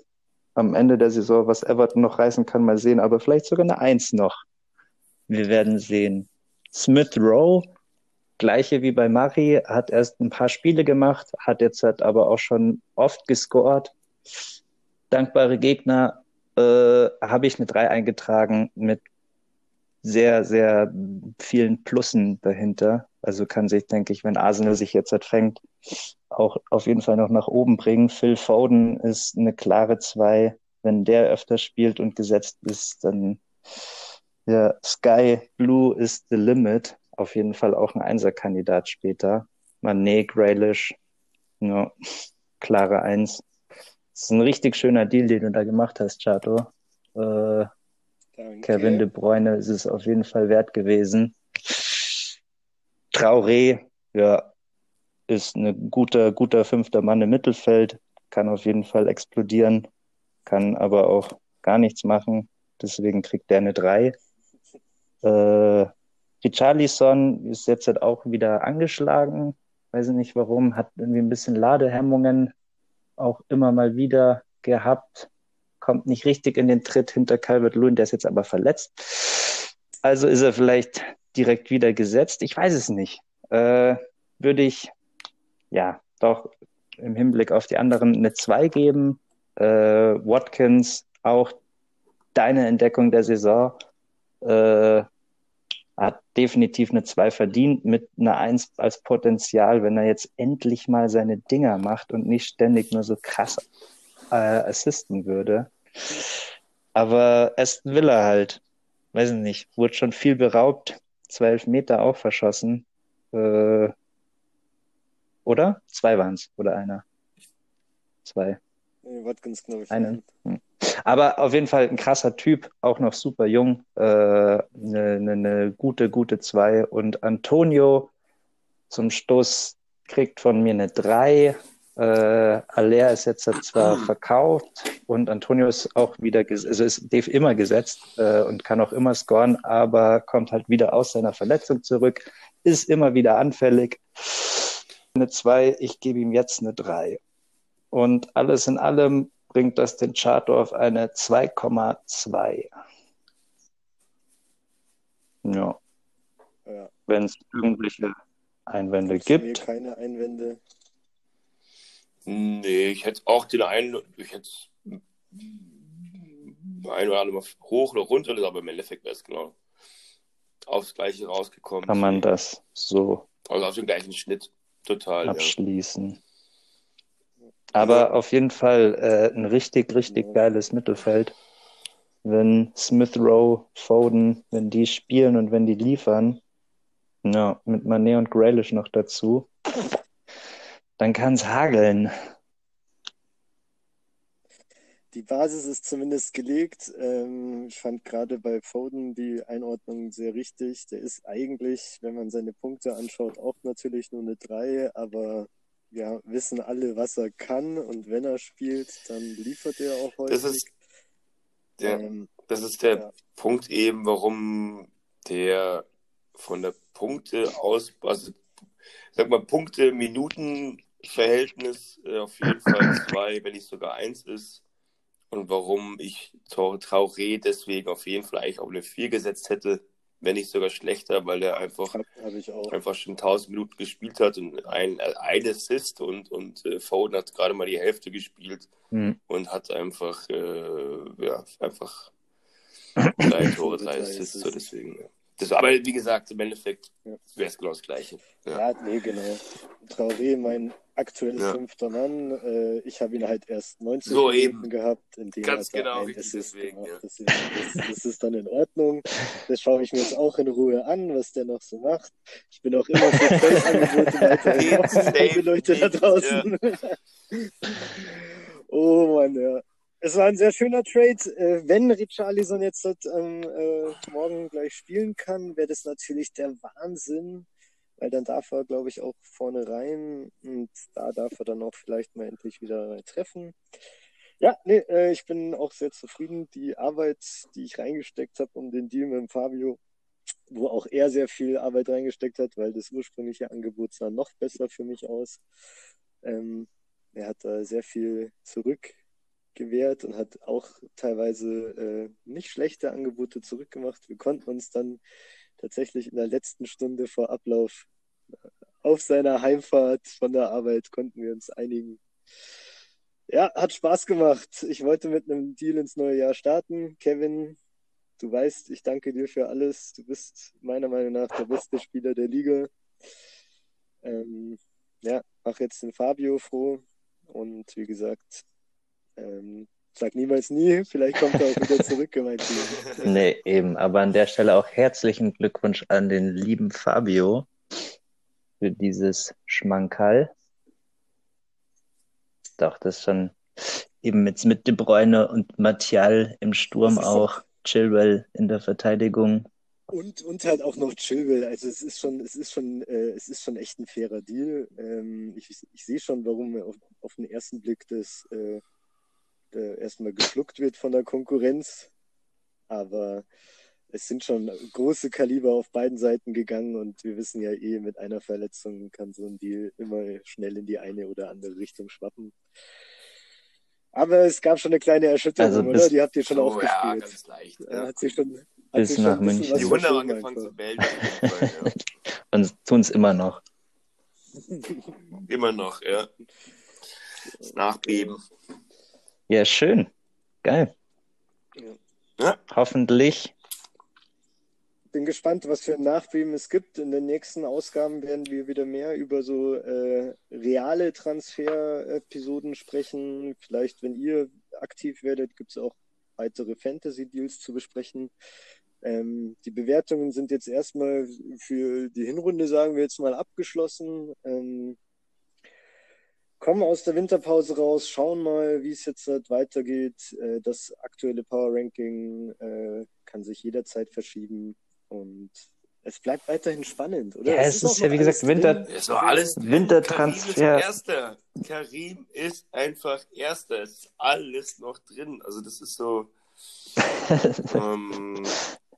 am Ende der Saison, was Everton noch reißen kann, mal sehen, aber vielleicht sogar eine Eins noch. Wir werden sehen. Smith Rowe, gleiche wie bei Mari, hat erst ein paar Spiele gemacht, hat jetzt halt aber auch schon oft gescored. Dankbare Gegner äh, habe ich eine 3 eingetragen mit sehr, sehr vielen Plussen dahinter. Also kann sich, denke ich, wenn Arsenal sich jetzt halt fängt, auch auf jeden Fall noch nach oben bringen. Phil Foden ist eine klare 2. Wenn der öfter spielt und gesetzt ist, dann ja, Sky Blue is the limit. Auf jeden Fall auch ein Einserkandidat später. Mané, Graylish, ja, klare Eins. Das ist ein richtig schöner Deal, den du da gemacht hast, Chato. Äh. Kevin De Bruyne ist es auf jeden Fall wert gewesen. Traoré, ja, ist ein guter, guter fünfter Mann im Mittelfeld, kann auf jeden Fall explodieren, kann aber auch gar nichts machen. Deswegen kriegt der eine 3. Äh, Richarlison ist jetzt halt auch wieder angeschlagen. Weiß ich nicht warum, hat irgendwie ein bisschen Ladehemmungen auch immer mal wieder gehabt. Kommt nicht richtig in den Tritt hinter Calvert Lewin, der ist jetzt aber verletzt. Also ist er vielleicht direkt wieder gesetzt. Ich weiß es nicht. Äh, würde ich ja doch im Hinblick auf die anderen eine 2 geben. Äh, Watkins auch deine Entdeckung der Saison. Äh, hat definitiv eine 2 verdient mit einer 1 als Potenzial, wenn er jetzt endlich mal seine Dinger macht und nicht ständig nur so krass äh, assisten würde. Aber Aston Villa halt, weiß ich nicht, wurde schon viel beraubt, 12 Meter auch verschossen. Äh, oder? Zwei waren es, oder einer? Zwei. Nee, Watkins, glaube ich. Einen. Hm. Aber auf jeden Fall ein krasser Typ, auch noch super jung, eine äh, ne, ne, gute, gute zwei. Und Antonio zum Stoß kriegt von mir eine drei. Äh, Aller ist jetzt zwar verkauft und Antonio ist auch wieder, also ist Dave immer gesetzt äh, und kann auch immer scoren, aber kommt halt wieder aus seiner Verletzung zurück, ist immer wieder anfällig. Eine zwei, ich gebe ihm jetzt eine drei. Und alles in allem bringt das den Chart auf eine 2,2. Ja. Ja. Wenn es irgendwelche Einwände Gibt's mir gibt. keine Einwände. Nee, ich hätte auch den einen, ich hätte ein oder andere mal hoch oder runter, das ist aber im Endeffekt wäre es genau aufs Gleiche rausgekommen. Kann man das so Also auf den gleichen Schnitt. Total, ja. abschließen. Aber auf jeden Fall äh, ein richtig, richtig geiles Mittelfeld. Wenn Smith Rowe, Foden, wenn die spielen und wenn die liefern, ja, mit Mané und Grealish noch dazu, dann kann es hageln. Die Basis ist zumindest gelegt. Ähm, ich fand gerade bei Foden die Einordnung sehr richtig. Der ist eigentlich, wenn man seine Punkte anschaut, auch natürlich nur eine 3, aber wir wissen alle, was er kann und wenn er spielt, dann liefert er auch häufig. Das ist der, ähm, das ist der ja. Punkt eben, warum der von der Punkte aus, also sag mal, Punkte-Minuten-Verhältnis äh, auf jeden Fall zwei, wenn nicht sogar eins ist. Und warum ich Traoré deswegen auf jeden Fall eigentlich auf eine 4 gesetzt hätte, wenn nicht sogar schlechter, weil er einfach einfach schon 1000 Minuten gespielt hat und ein, ein Assist und, und äh, Foden hat gerade mal die Hälfte gespielt Hm. und hat einfach, äh, ja, einfach drei Tore, drei Assists, so deswegen. ja. Das, aber wie gesagt, im Endeffekt wäre es genau das Gleiche. Ja. Ja, nee, genau. Traoré, mein aktuell Ja. fünfter Mann. Äh, ich habe ihn halt erst 19 So Minuten gehabt, in denen Ganz hat er genau, ein Assist deswegen, gemacht. ja. Deswegen, das, das ist dann in Ordnung. Das schaue ich mir jetzt auch in Ruhe an, was der noch so macht. Ich bin auch immer für Trade-Angebote weiterhin offen, Safe, liebe Leute da draußen. oh Mann, ja. Es war ein sehr schöner Trade. Äh, wenn Richarlison jetzt halt, ähm, äh, morgen gleich spielen kann, wäre das natürlich der Wahnsinn, weil dann darf er, glaube ich, auch vorne rein und da darf er dann auch vielleicht mal endlich wieder treffen. Ja, nee, äh, ich bin auch sehr zufrieden. Die Arbeit, die ich reingesteckt habe, um den Deal mit Fabio, wo auch er sehr viel Arbeit reingesteckt hat, weil das ursprüngliche Angebot sah noch besser für mich aus. Ähm, er hat da sehr viel zurückgewehrt und hat auch teilweise äh, nicht schlechte Angebote zurückgemacht. Wir konnten uns dann tatsächlich in der letzten Stunde vor Ablauf äh, auf seiner Heimfahrt von der Arbeit konnten wir uns einigen. Ja, hat Spaß gemacht. Ich wollte mit einem Deal ins neue Jahr starten. Kevin, du weißt, ich danke dir für alles. Du bist meiner Meinung nach der beste Spieler der Liga. Ähm, ja, mach jetzt den Fabio froh. Und wie gesagt, ähm, Sag niemals nie, vielleicht kommt er auch wieder zurück in mein Team. Nee, eben. Aber an der Stelle auch herzlichen Glückwunsch an den lieben Fabio für dieses Schmankerl. Doch, das ist schon eben jetzt mit De Bruyne und Martial im Sturm auch, Chilwell in der Verteidigung. Und, und halt auch noch Chilwell. Also es ist schon, es ist schon, äh, es ist schon echt ein fairer Deal. Ähm, ich, ich sehe schon, warum auf, auf den ersten Blick das äh, äh, erstmal geschluckt wird von der Konkurrenz. Aber es sind schon große Kaliber auf beiden Seiten gegangen und wir wissen ja eh, mit einer Verletzung kann so ein Deal immer schnell in die eine oder andere Richtung schwappen. Aber es gab schon eine kleine Erschütterung, Also bis- oder? Die habt ihr schon Oh, auch ja, gespielt. ganz leicht. Ja, Ja. Hat schon, Bis schon nach bisschen München. Die Hunde haben verschoben angefangen einfach. zu Fall, Und tun es immer noch. Immer noch, ja. Das Nachbeben. Ja, schön. Geil. Ja. Hoffentlich. Bin gespannt, was für Nachbeben es gibt. In den nächsten Ausgaben werden wir wieder mehr über so äh, reale Transfer-Episoden sprechen. Vielleicht, wenn ihr aktiv werdet, gibt es auch weitere Fantasy-Deals zu besprechen. Ähm, die Bewertungen sind jetzt erstmal für die Hinrunde, sagen wir jetzt mal, abgeschlossen. Ähm, kommen aus der Winterpause raus, schauen mal, wie es jetzt halt weitergeht. Äh, das aktuelle Power Ranking äh, kann sich jederzeit verschieben und es bleibt weiterhin spannend, oder? Ja, es auch ist ja, noch wie gesagt, Winter-. Ist doch alles drin. Wintertransfer. Karim ist Erster. Karim ist einfach Erster. Es ist alles noch drin. Also das ist so. ähm,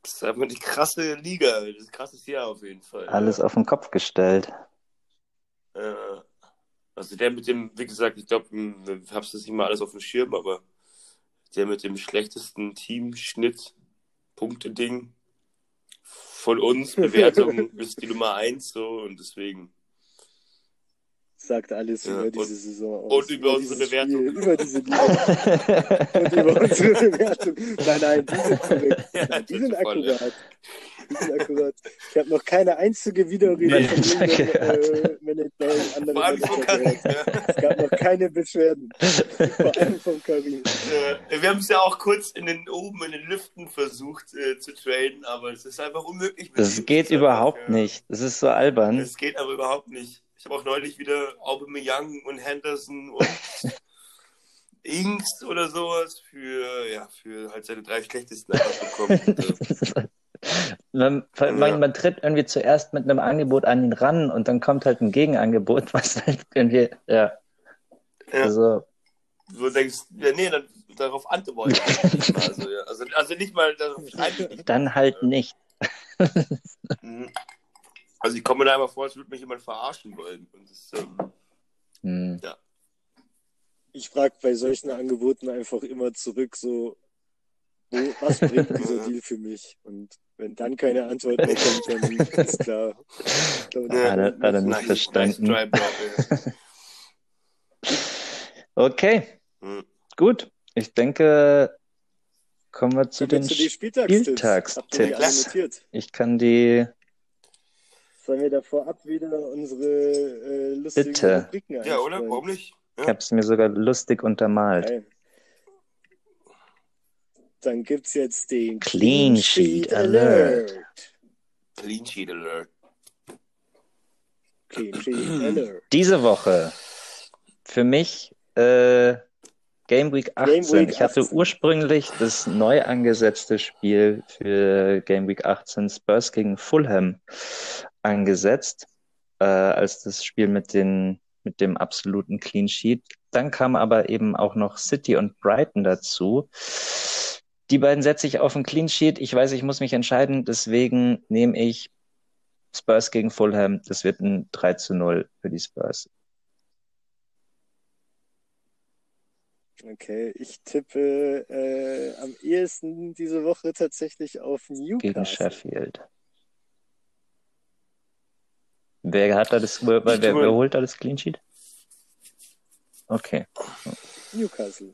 das ist einfach die krasse Liga. Das ist ein krasses Jahr auf jeden Fall. Alles auf den Kopf gestellt. Äh, also der mit dem, wie gesagt, ich glaube, ich hab's das nicht mal alles auf dem Schirm, aber der mit dem schlechtesten Teamschnitt, Punkte-Ding von uns, Bewertung ist die Nummer eins so und deswegen. Sagt alles Ja, über diese und- Saison aus. und über unsere dieses Bewertung. Spiel, über diese Liga und über unsere Bewertung. Nein, nein, die sind korrekt. Ja, Die sind voll, ja. Akkurat. Ich habe noch keine einzige Widerrede Nee, von äh, Manager, anderen Vor allem von. Ja. Es gab noch keine Beschwerden. Vor allem von Karim. Äh, Wir haben es ja auch kurz in den oben in den Lüften versucht äh, zu traden, aber es ist einfach unmöglich. Das geht ist überhaupt einfach, ja. nicht. Das ist so albern. Es geht aber überhaupt nicht. Ich habe auch neulich wieder Aubameyang und Henderson und Inks oder sowas für, ja, für halt seine drei schlechtesten einfach bekommen. Man, man, man tritt irgendwie zuerst mit einem Angebot an ihn ran und dann kommt halt ein Gegenangebot, was halt irgendwie, ja. Ja. Also, du denkst, ja, nee, dann, darauf antworten. nicht mal so, ja. also, also nicht mal darauf nicht. dann halt nicht. Mhm. Also ich komme mir da immer vor, als würde mich jemand verarschen wollen. Und das, ähm, Hm. Ich frage bei solchen Angeboten einfach immer zurück, so, wo, was bringt dieser Deal für mich? Und wenn dann keine Antwort mehr kommt, dann ist klar. Dann- Ja, Hat er, hat er nicht verstanden. ja. Okay, Mhm. gut. Ich denke, kommen wir zu Kommen den. zu Spieltagstipps. Spieltagstipps. Ich kann die. Sollen wir da vorab wieder unsere äh, lustigen Bitte. Rubriken ja, oder? Warum nicht? Ich habe es mir sogar lustig untermalt. Geil. Dann gibt's jetzt den Clean Sheet Alert. Clean Sheet Alert. Clean Sheet Alert. Diese Woche für mich äh, Game Week 18. Game Week ich hatte 18. ursprünglich das neu angesetzte Spiel für Game Week 18 Spurs gegen Fulham angesetzt, äh, als das Spiel mit, den, mit dem absoluten Clean Sheet. Dann kam aber eben auch noch City und Brighton dazu. Die beiden setze ich auf ein Clean Sheet. Ich weiß, ich muss mich entscheiden, deswegen nehme ich Spurs gegen Fulham. Das wird ein 3 zu 0 für die Spurs. Okay, ich tippe äh, am ehesten diese Woche tatsächlich auf gegen Newcastle. Sheffield. Wer hat da das, wer, wer, wer holt da das Clean Sheet? Okay. Newcastle.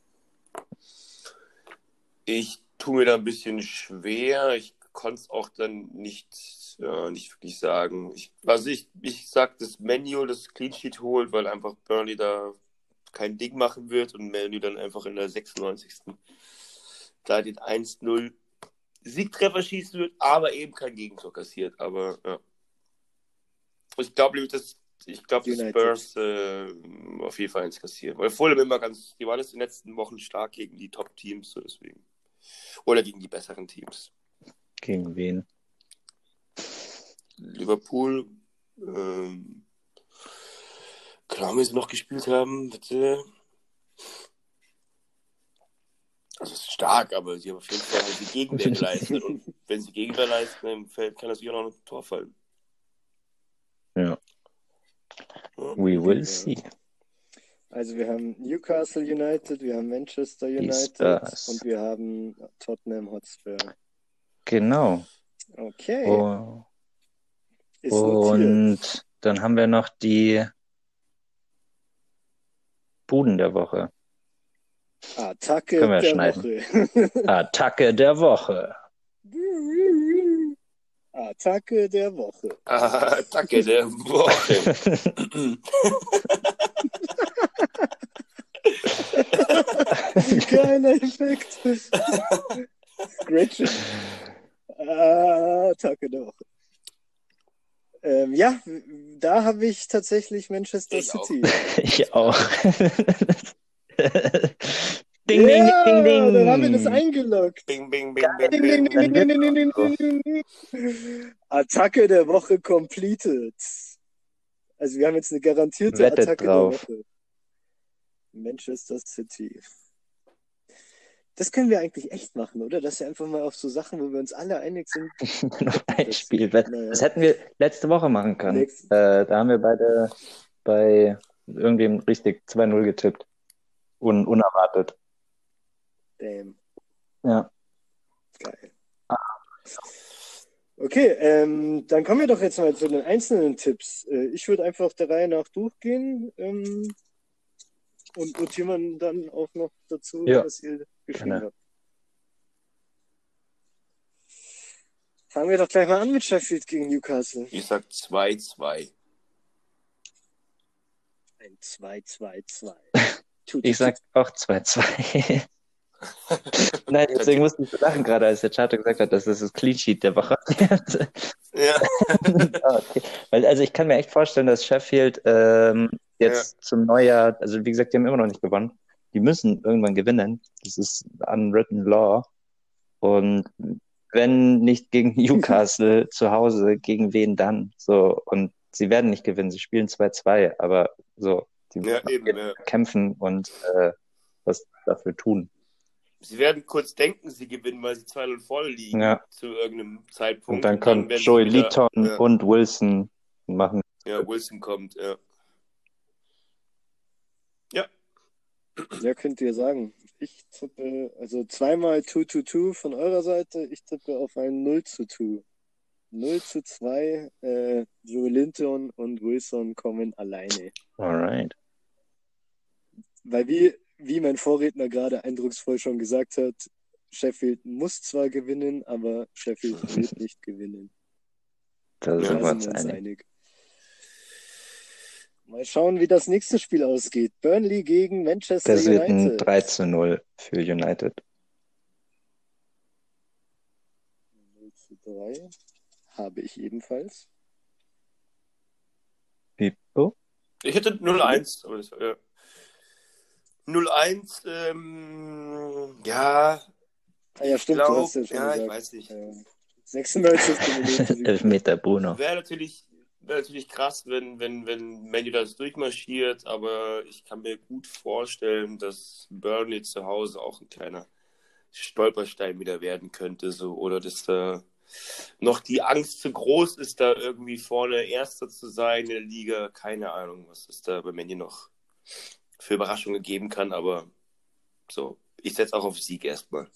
Ich tue mir da ein bisschen schwer. Ich konnte es auch dann nicht, äh, nicht wirklich sagen. Ich, also ich, ich sag, dass Manual das Clean Sheet holt, weil einfach Burnley da kein Ding machen wird und Manu dann einfach in der 96. da den 1-0 Siegtreffer schießen wird, aber eben kein Gegentor kassiert. Aber ja. Ich glaube nämlich, dass ich glaube, die. Spurs äh, auf jeden Fall eins kassieren. Weil Fulham immer ganz, die waren jetzt in den letzten Wochen stark gegen die Top-Teams, so deswegen. Oder gegen die besseren Teams. Gegen wen? Liverpool, ähm, klar, wie sie noch gespielt haben, bitte. Also es ist stark, aber sie haben auf jeden Fall halt die Gegenwehr geleistet. Und wenn sie Gegenwehr leisten im Feld, kann das wieder noch ein Tor fallen. Ja. Ja. We will see. Also wir haben Newcastle United, wir haben Manchester United und wir haben Tottenham Hotspur. Genau. Okay, Oh, und dann haben wir noch die Buden der Woche. Attacke Können wir der schneiden. Woche. Attacke der Woche. Attacke der Woche. Danke, der Woche. Geiler Effekt. Great job. Attacke der Woche. Ähm, ja, da habe ich tatsächlich Manchester Ich auch. City. Ich auch. ding, ding, ja, ding, ding, dann haben wir das ding. eingeloggt. Bing, bing, bing, bing, Ding, ding, bing. ding, ding, ding, ding, ding, ding, ding, ding. Attacke der Woche completed. Also wir haben jetzt eine garantierte Wettet Attacke drauf. der Woche. Manchester City. Das können wir eigentlich echt machen, oder? Dass wir einfach mal auf so Sachen, wo wir uns alle einig sind. Ein Das- Spiel. Das naja. hätten wir letzte Woche machen können. Äh, da haben wir beide bei irgendwem richtig 2-0 getippt. Un unerwartet. Damn, Ja. geil. Okay, ähm, dann kommen wir doch jetzt mal zu den einzelnen Tipps. Äh, ich würde einfach der Reihe nach durchgehen ähm, und notieren wir dann auch noch dazu, Ja. was ihr geschrieben Gerne. habt. Fangen wir doch gleich mal an mit Sheffield gegen Newcastle. Ich sag 2-2. Ein 2-2-2. Tut- Ich sag auch 2-2. Nein, deswegen musste ich so lachen gerade, als der Charter gesagt hat, dass das das Clean Sheet der Woche wird. Ja. Ah, okay. Weil, also ich kann mir echt vorstellen, dass Sheffield ähm, jetzt zum Neujahr, also wie gesagt, die haben immer noch nicht gewonnen. Die müssen irgendwann gewinnen. Das ist unwritten law. Und wenn nicht gegen Newcastle zu Hause, gegen wen dann? So, und sie werden nicht gewinnen. Sie spielen 2-2, aber so, die Ja, müssen eben, ja. kämpfen und äh, was dafür tun. Sie werden kurz denken, sie gewinnen, weil sie 2-0 voll liegen Ja. zu irgendeinem Zeitpunkt. Und dann kommt Joey ja, und Wilson machen. ja, Wilson kommt, ja. Ja, Ja, könnt ihr sagen. Ich tippe, also zweimal 2-2-2 von eurer Seite. Ich tippe auf ein 0 zu 2. 0 zu 2. Äh, Joe Linton und Wilson kommen alleine. Alright. Weil wie, wie mein Vorredner gerade eindrucksvoll schon gesagt hat, Sheffield muss zwar gewinnen, aber Sheffield wird nicht gewinnen. Da Ja, sind wir Da uns sind wir uns einig. einig. Mal schauen, wie das nächste Spiel ausgeht. Burnley gegen Manchester Das wird ein United. 3 zu 0 für United. 0 zu 3 habe ich ebenfalls. Pipo? ich hätte 0-1. aber das- ja. 0-1, ähm, ja, Ah ja, ich stimmt, du glaube, hast ja schon ja, ich weiß nicht. Ja. 96. Minute. Elfmeter Bruno. Wäre natürlich, natürlich krass, wenn, wenn, wenn Manu das durchmarschiert, aber ich kann mir gut vorstellen, dass Burnley zu Hause auch ein kleiner Stolperstein wieder werden könnte, so, oder dass da noch die Angst zu groß ist, da irgendwie vorne Erster zu sein in der Liga. Keine Ahnung, was es da bei Manu noch für Überraschungen geben kann, aber so, ich setze auch auf Sieg erstmal.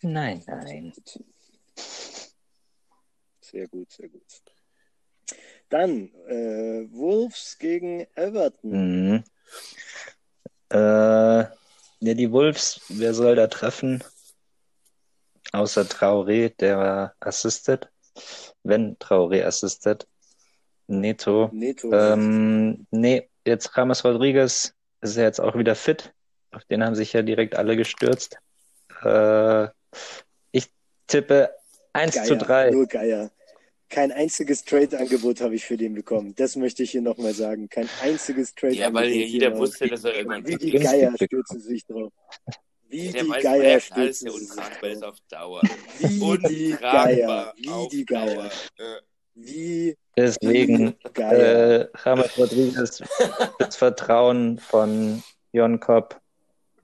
Nein, nein. Sehr gut, sehr gut. Dann äh, Wolves gegen Everton. Mhm. Äh, ja, die Wolves, wer soll da treffen? Außer Traoré, der assistet. Wenn Traoré assistet. Neto. Neto. Ähm, nee, jetzt James Rodriguez ist ja jetzt auch wieder fit. Auf den haben sich ja direkt alle gestürzt. Äh, ich tippe 1 zu Geier, 3. Nur Geier. Kein einziges Trade-Angebot habe ich für den bekommen. Das möchte ich hier nochmal sagen. Kein einziges Trade-Angebot. Ja, weil jeder hier. wusste, dass er irgendwann Wie die Geier stürzen sich drauf. Wie Der die weiß, Geier stürzen sich untragbar, ist drauf. auf Dauer. Wie die Geier. Wie die Geier. Wie Deswegen die Geier. äh, James Rodriguez das Vertrauen von Jon Kopp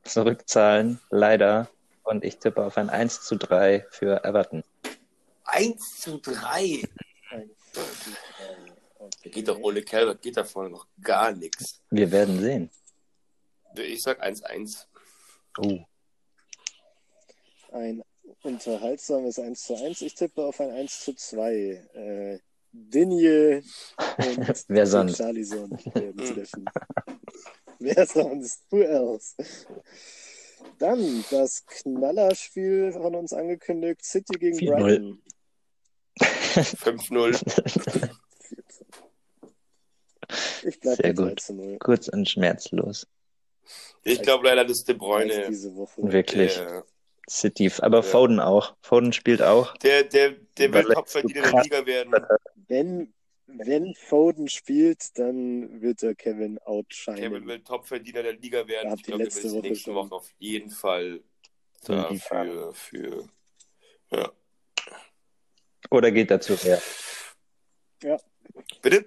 zurückzahlen, leider. Und ich tippe auf ein 1 zu 3 für Everton. 1 zu 3. Okay. Geht doch ohne Calvert, geht da vorne noch gar nichts. Wir werden sehen. Ich sag 1-1. Oh. Ein unterhaltsames 1 zu 1. Ich tippe auf ein 1 zu 2. Äh, Dinje und Wer sonst? Charlison werden treffen. Wer sonst? Who else? Dann das Knallerspiel von uns angekündigt. City gegen 4-0. Brighton. 5-0. Ich bleibe Sehr bei 3 gut. zu 0. Kurz und schmerzlos. Ich glaube leider, dass De Bruyne. diese Woche. Wirklich. Der, City. Aber Ja. Foden auch. Foden spielt auch. der, der, der wird er Topverdiener der Liga werden. Wenn, wenn Foden spielt, dann wird er Kevin outshinen. Kevin wird Topverdiener der Liga werden. Ich glaube, der letzte wird die Woche schon. Auf jeden Fall dafür. Für, ja. Oder geht dazu her? Bitte?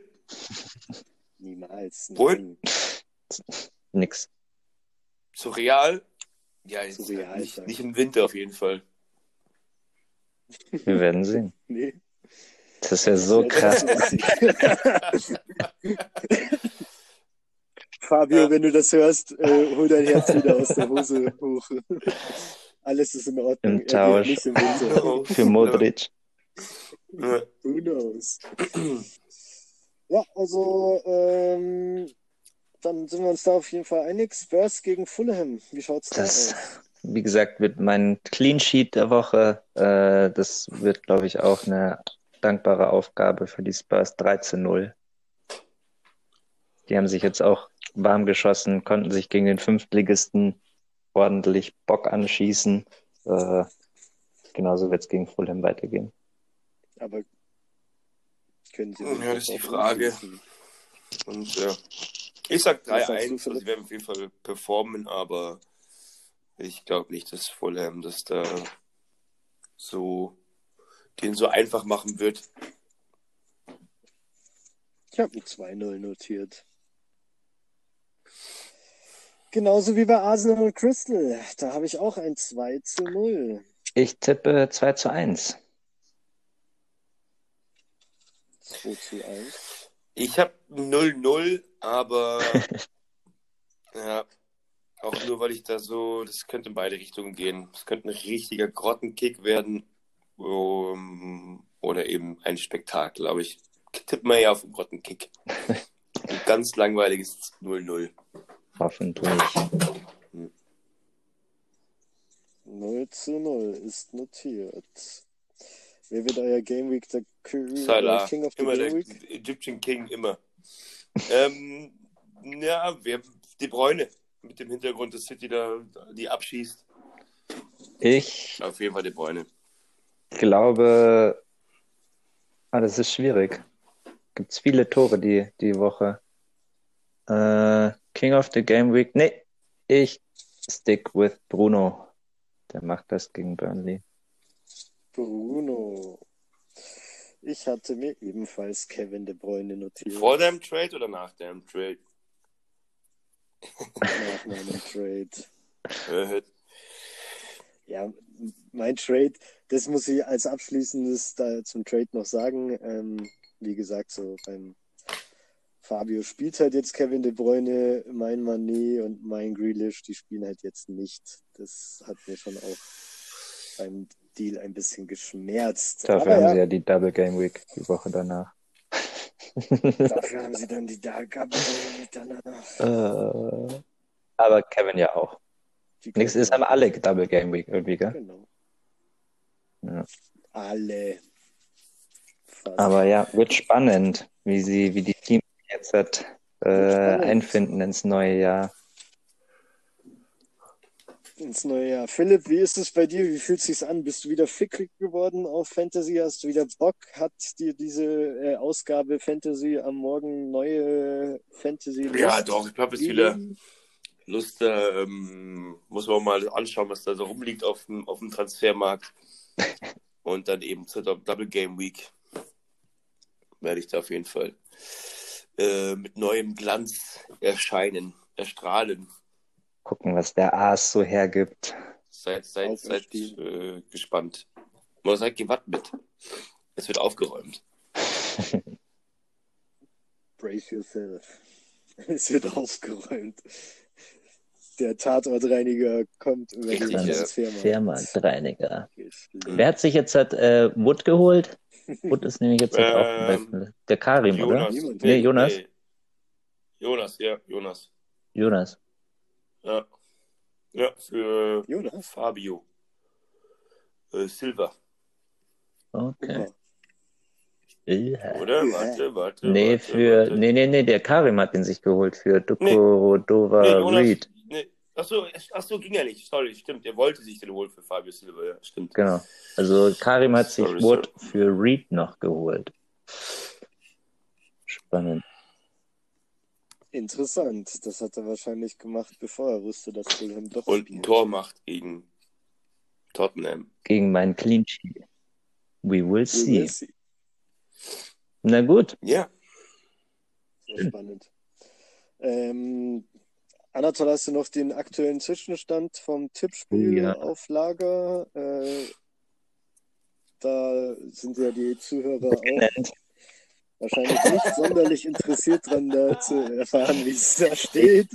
Niemals. Nein. Nix. Zu Real? Ja, jetzt Zu Real, nicht, nicht im Winter auf jeden Fall. Wir werden sehen. Nee. Das wäre so krass. Fabio, Ja. wenn du das hörst, äh, hol dein Herz wieder aus der Hose hoch. Alles ist in Ordnung. Im Tausch. Nicht im Winter. Für Modric. Ja. Who knows? Ja, also ähm, dann sind wir uns da auf jeden Fall einig. Spurs gegen Fulham. Wie schaut's da Das, aus? wie gesagt, wird mein Clean Sheet der Woche. Äh, das wird, glaube ich, auch eine dankbare Aufgabe für die Spurs 3 zu 0. Die haben sich jetzt auch warm geschossen, konnten sich gegen den Fünftligisten ordentlich Bock anschießen. Äh, genauso wird es gegen Fulham weitergehen. Aber können Sie Ja, das ist die auch Frage. Und ja. Ich sag Was sagst du, 3-1. Also sie werden auf jeden Fall performen, aber ich glaube nicht, dass Fulham das da so den so einfach machen wird. Ich habe ein 2-0 notiert. Genauso wie bei Arsenal und Crystal. Da habe ich auch ein 2 zu 0. Ich tippe 2 zu 1. 2 zu 1. Ich habe 0-0, aber ja, auch nur weil ich da so, das könnte in beide Richtungen gehen. Es könnte ein richtiger Grottenkick werden um, oder eben ein Spektakel, aber ich tippe mal eher auf einen Grottenkick. Ein ganz langweiliges 0-0. Hoffentlich. 0 zu 0 ist notiert. Wer wird euer Game Week der Salah, King of the immer der Game Week? Egyptian King, immer. ähm, ja, wer, De Bruyne, mit dem Hintergrund, dass City da die abschießt. Ich Auf jeden Fall De Bruyne. glaube, ah, das ist schwierig. Gibt es viele Tore die, die Woche. Äh, King of the Game Week. Nee, ich stick with Bruno. Der macht das gegen Burnley. Bruno. Ich hatte mir ebenfalls Kevin De Bruyne notiert. Vor deinem Trade oder nach deinem Trade? nach meinem Trade. Ja, mein Trade, das muss ich als abschließendes zum Trade noch sagen. Ähm, wie gesagt, so beim Fabio spielt halt jetzt Kevin De Bruyne, mein Manet und mein Grealish, die spielen halt jetzt nicht. Das hat mir schon auch beim Deal ein bisschen geschmerzt. Dafür Aber haben sie ja die Double Game Week die Woche danach. dafür haben sie dann die Dark danach. Äh, aber Kevin ja auch. Können ist, haben alle Double Game Week irgendwie, gell? Genau. Ja. Alle. Fast. Aber ja, wird spannend, wie sie, wie die Teams jetzt äh, einfinden ins neue Jahr. Ins neue Jahr. Philipp, wie ist es bei dir? Wie fühlt es sich an? Bist du wieder fickrig geworden auf Fantasy? Hast du wieder Bock? Hat dir diese äh, Ausgabe Fantasy am Morgen neue Fantasy Ja, doch, ich habe jetzt wieder Lust, äh, ähm, muss man mal anschauen, was da so rumliegt auf dem, auf dem Transfermarkt. Und dann eben zur Dou- Double Game Week werde ich da auf jeden Fall äh, mit neuem Glanz erscheinen, erstrahlen. Gucken, was der Aas so hergibt. Seid, seid, seid äh, gespannt. Oder seid gewappnet. Es wird aufgeräumt. Brace yourself. Es wird aufgeräumt. Der Tatortreiniger kommt über Richtig, den ja. Wer hat sich jetzt hat, äh, Wood geholt? Wood ist nämlich jetzt halt auch Ähm, bei- der Karim, Jonas. oder? Nee, Jonas. Nee. Jonas, ja, Jonas. Jonas. Ja. Ja, für Jonas? Fabio. Äh, Silva, Okay. Super. Ja. oder? Warte, warte. Nee, warte, für. warte. Nee, nee, nee, der Karim hat ihn sich geholt für Nee. Dukorodova Nee, Jonas. Reed. Nee. Achso, achso, ging ja nicht. Sorry, stimmt. Er wollte sich den holen für Fabio Silva, ja, stimmt. Genau. Also Karim hat sich Sorry, Wood für Reed noch geholt. Spannend. Interessant. Das hat er wahrscheinlich gemacht, bevor er wusste, dass Fulham doch Und ein. Tor macht gegen Tottenham. Gegen meinen Sheet. We will We see. will see. Na gut. Ja. Sehr spannend. Ähm, Anatol, hast du noch den aktuellen Zwischenstand vom Tippspiel Ja. auf Lager? Äh, da sind ja die Zuhörer auch. Wahrscheinlich nicht sonderlich interessiert dran, da zu erfahren, wie es da steht.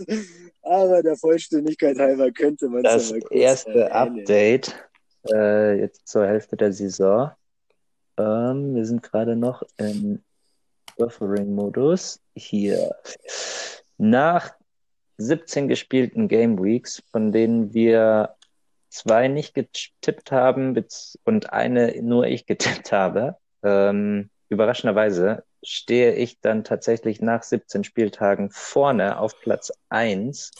Aber der Vollständigkeit halber könnte man es Das ja mal kurz erste erwähnen. Update äh, jetzt zur Hälfte der Saison. Ähm, wir sind gerade noch im Buffering-Modus. Hier. Nach 17 gespielten Game Weeks, von denen wir zwei nicht getippt haben und eine nur ich getippt habe, ähm, überraschenderweise stehe ich dann tatsächlich nach 17 Spieltagen vorne auf Platz 1,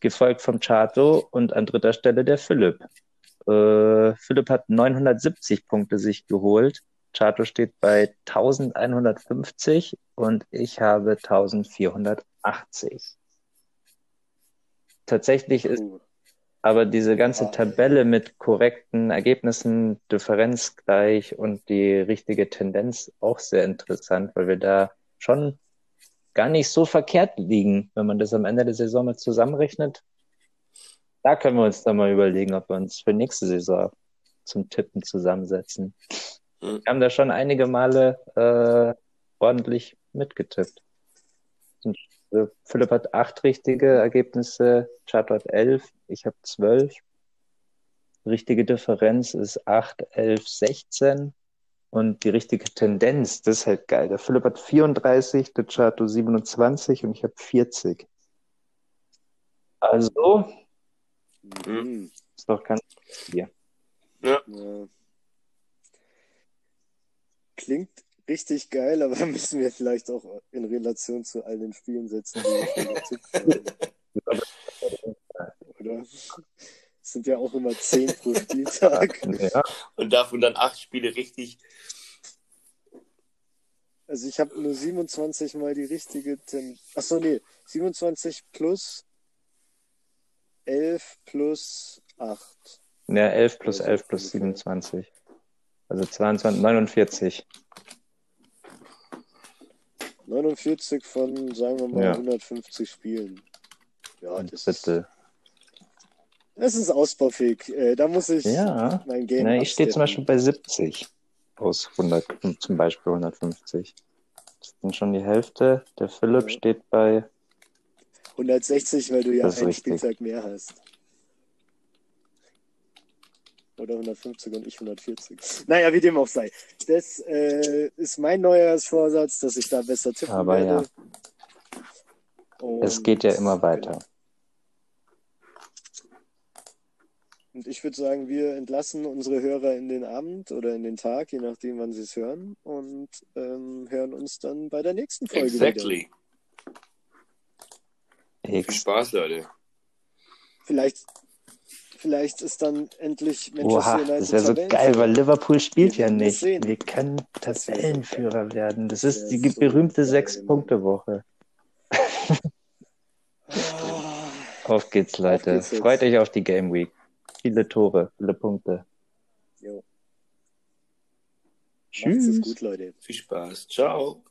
gefolgt vom Chato und an dritter Stelle der Philipp. Äh, Philipp hat 970 Punkte sich geholt. Chato steht bei 1150 und ich habe 1480. Tatsächlich ist aber diese ganze Ja. Tabelle mit korrekten Ergebnissen, Differenz gleich und die richtige Tendenz auch sehr interessant, weil wir da schon gar nicht so verkehrt liegen, wenn man das am Ende der Saison mal zusammenrechnet. Da können wir uns dann mal überlegen, ob wir uns für nächste Saison zum Tippen zusammensetzen. Mhm. Wir haben da schon einige Male äh, ordentlich mitgetippt. Äh, Philipp hat acht richtige Ergebnisse, Chato hat elf, ich habe zwölf. Richtige Differenz ist acht, elf, sechzehn. Und die richtige Tendenz, das ist halt geil. Der Philipp hat 34, der Chato 27 und ich habe 40. Also, mhm. ist doch ganz hier. Ja. Klingt richtig geil, aber müssen wir vielleicht auch in Relation zu all den Spielen setzen, die wir. Oder? Es sind ja auch immer zehn pro Spieltag. Ja, Und davon dann acht Spiele richtig. Also ich habe nur 27 mal die richtige Ten Achso, nee, 27 plus 11 plus 8. ja 11 plus Also 11 plus ungefähr. 27. Also 22, 49. 49 von, sagen wir mal, Ja. 150 Spielen. Ja, das ist, Drittel. das ist ausbaufähig. Äh, da muss ich Ja. mein Game Na, ich stehe zum. Beispiel bei 70 aus 100, zum Beispiel 150. Das ist dann schon die Hälfte. Der Philipp Ja. steht bei 160, weil du ja ist einen richtig. Spieltag mehr hast. Oder 150 und ich 140. Naja, wie dem auch sei. Das äh, ist mein Neujahrsvorsatz, dass ich da besser tippen Aber werde. Und, Es geht ja immer weiter. Und ich würde sagen, wir entlassen unsere Hörer in den Abend oder in den Tag, je nachdem, wann sie es hören, und ähm, hören uns dann bei der nächsten Folge wieder. Exactly. Viel X. Spaß, Leute. Vielleicht, vielleicht ist dann endlich Oha, Manchester United das wäre so geil, weil Liverpool spielt ja nicht. sehen. Wir können Tabellenführer werden. Das ist Das die so berühmte Sechs-Punkte-Woche. Ah, Auf geht's, Leute. geht's jetzt. Freut euch auf die Game Week. Viele Tore, viele Punkte. jo. Macht's Tschüss. es gut, Leute. Viel Spaß. Ciao.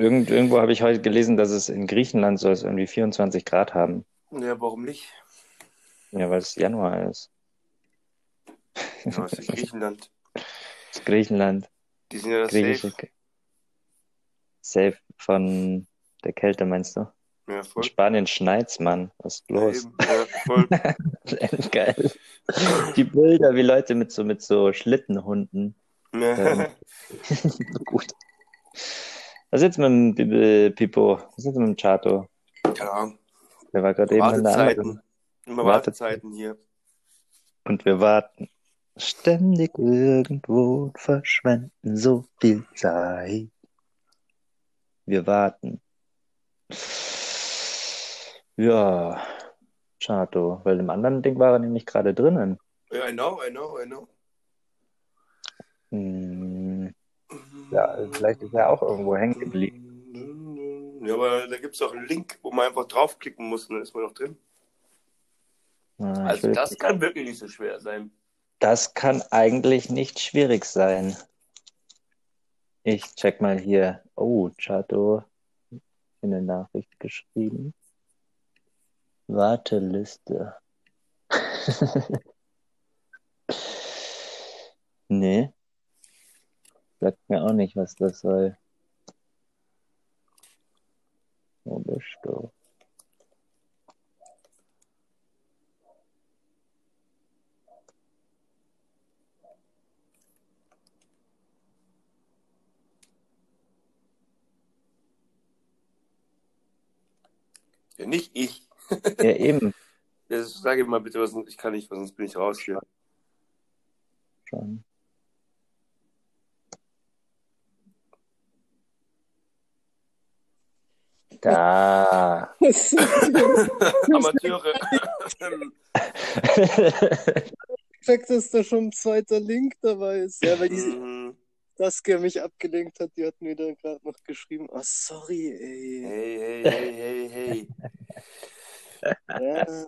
Irgend, irgendwo habe ich heute gelesen, dass es in Griechenland soll es irgendwie 24 Grad haben. Ja, warum nicht? Ja, weil es Januar ist. Ja, es ist Griechenland. Das ist Griechenland. Die sind ja das Griechische. safe. Safe von der Kälte, meinst du? Ja, In voll. Spanien schneit's, Mann. Was ist Ja, los? eben. ja, voll. Geil. Die Bilder, wie Leute mit so, mit so Schlittenhunden. Ja. Gut. Was ist jetzt mit dem Bi- Pipo? Was ist jetzt mit dem Chato? Keine Ahnung. Der war gerade eben in der. Wartezeiten. Immer Wartezeiten. Hier. Und wir warten. Ständig irgendwo verschwenden so viel Zeit. Wir warten. Ja, Chato, weil im anderen Ding war er nämlich gerade drinnen. Ja, I know, I know, I know. Hm, ja, vielleicht ist er auch irgendwo hängen geblieben. Ja, aber da gibt es auch einen Link, wo man einfach draufklicken muss und dann ist man noch drin. Ich Also das kann wirklich nicht so schwer sein. Das kann eigentlich nicht schwierig sein. Ich check mal hier. Oh, Chato in der Nachricht geschrieben. Warteliste. nee. Sagt mir auch nicht, was das soll. Wo bist du? Ja, nicht ich. Ja, eben sag mal bitte, was, ich kann nicht, weil sonst bin ich raus hier. schon. Da. Amateure. Perfekt, dass da schon ein zweiter Link dabei ist. Ja, weil die Mhm. Saskia mich abgelenkt hat, die hat mir da gerade noch geschrieben. Oh, sorry, ey. hey, hey, hey, hey, hey. Ja.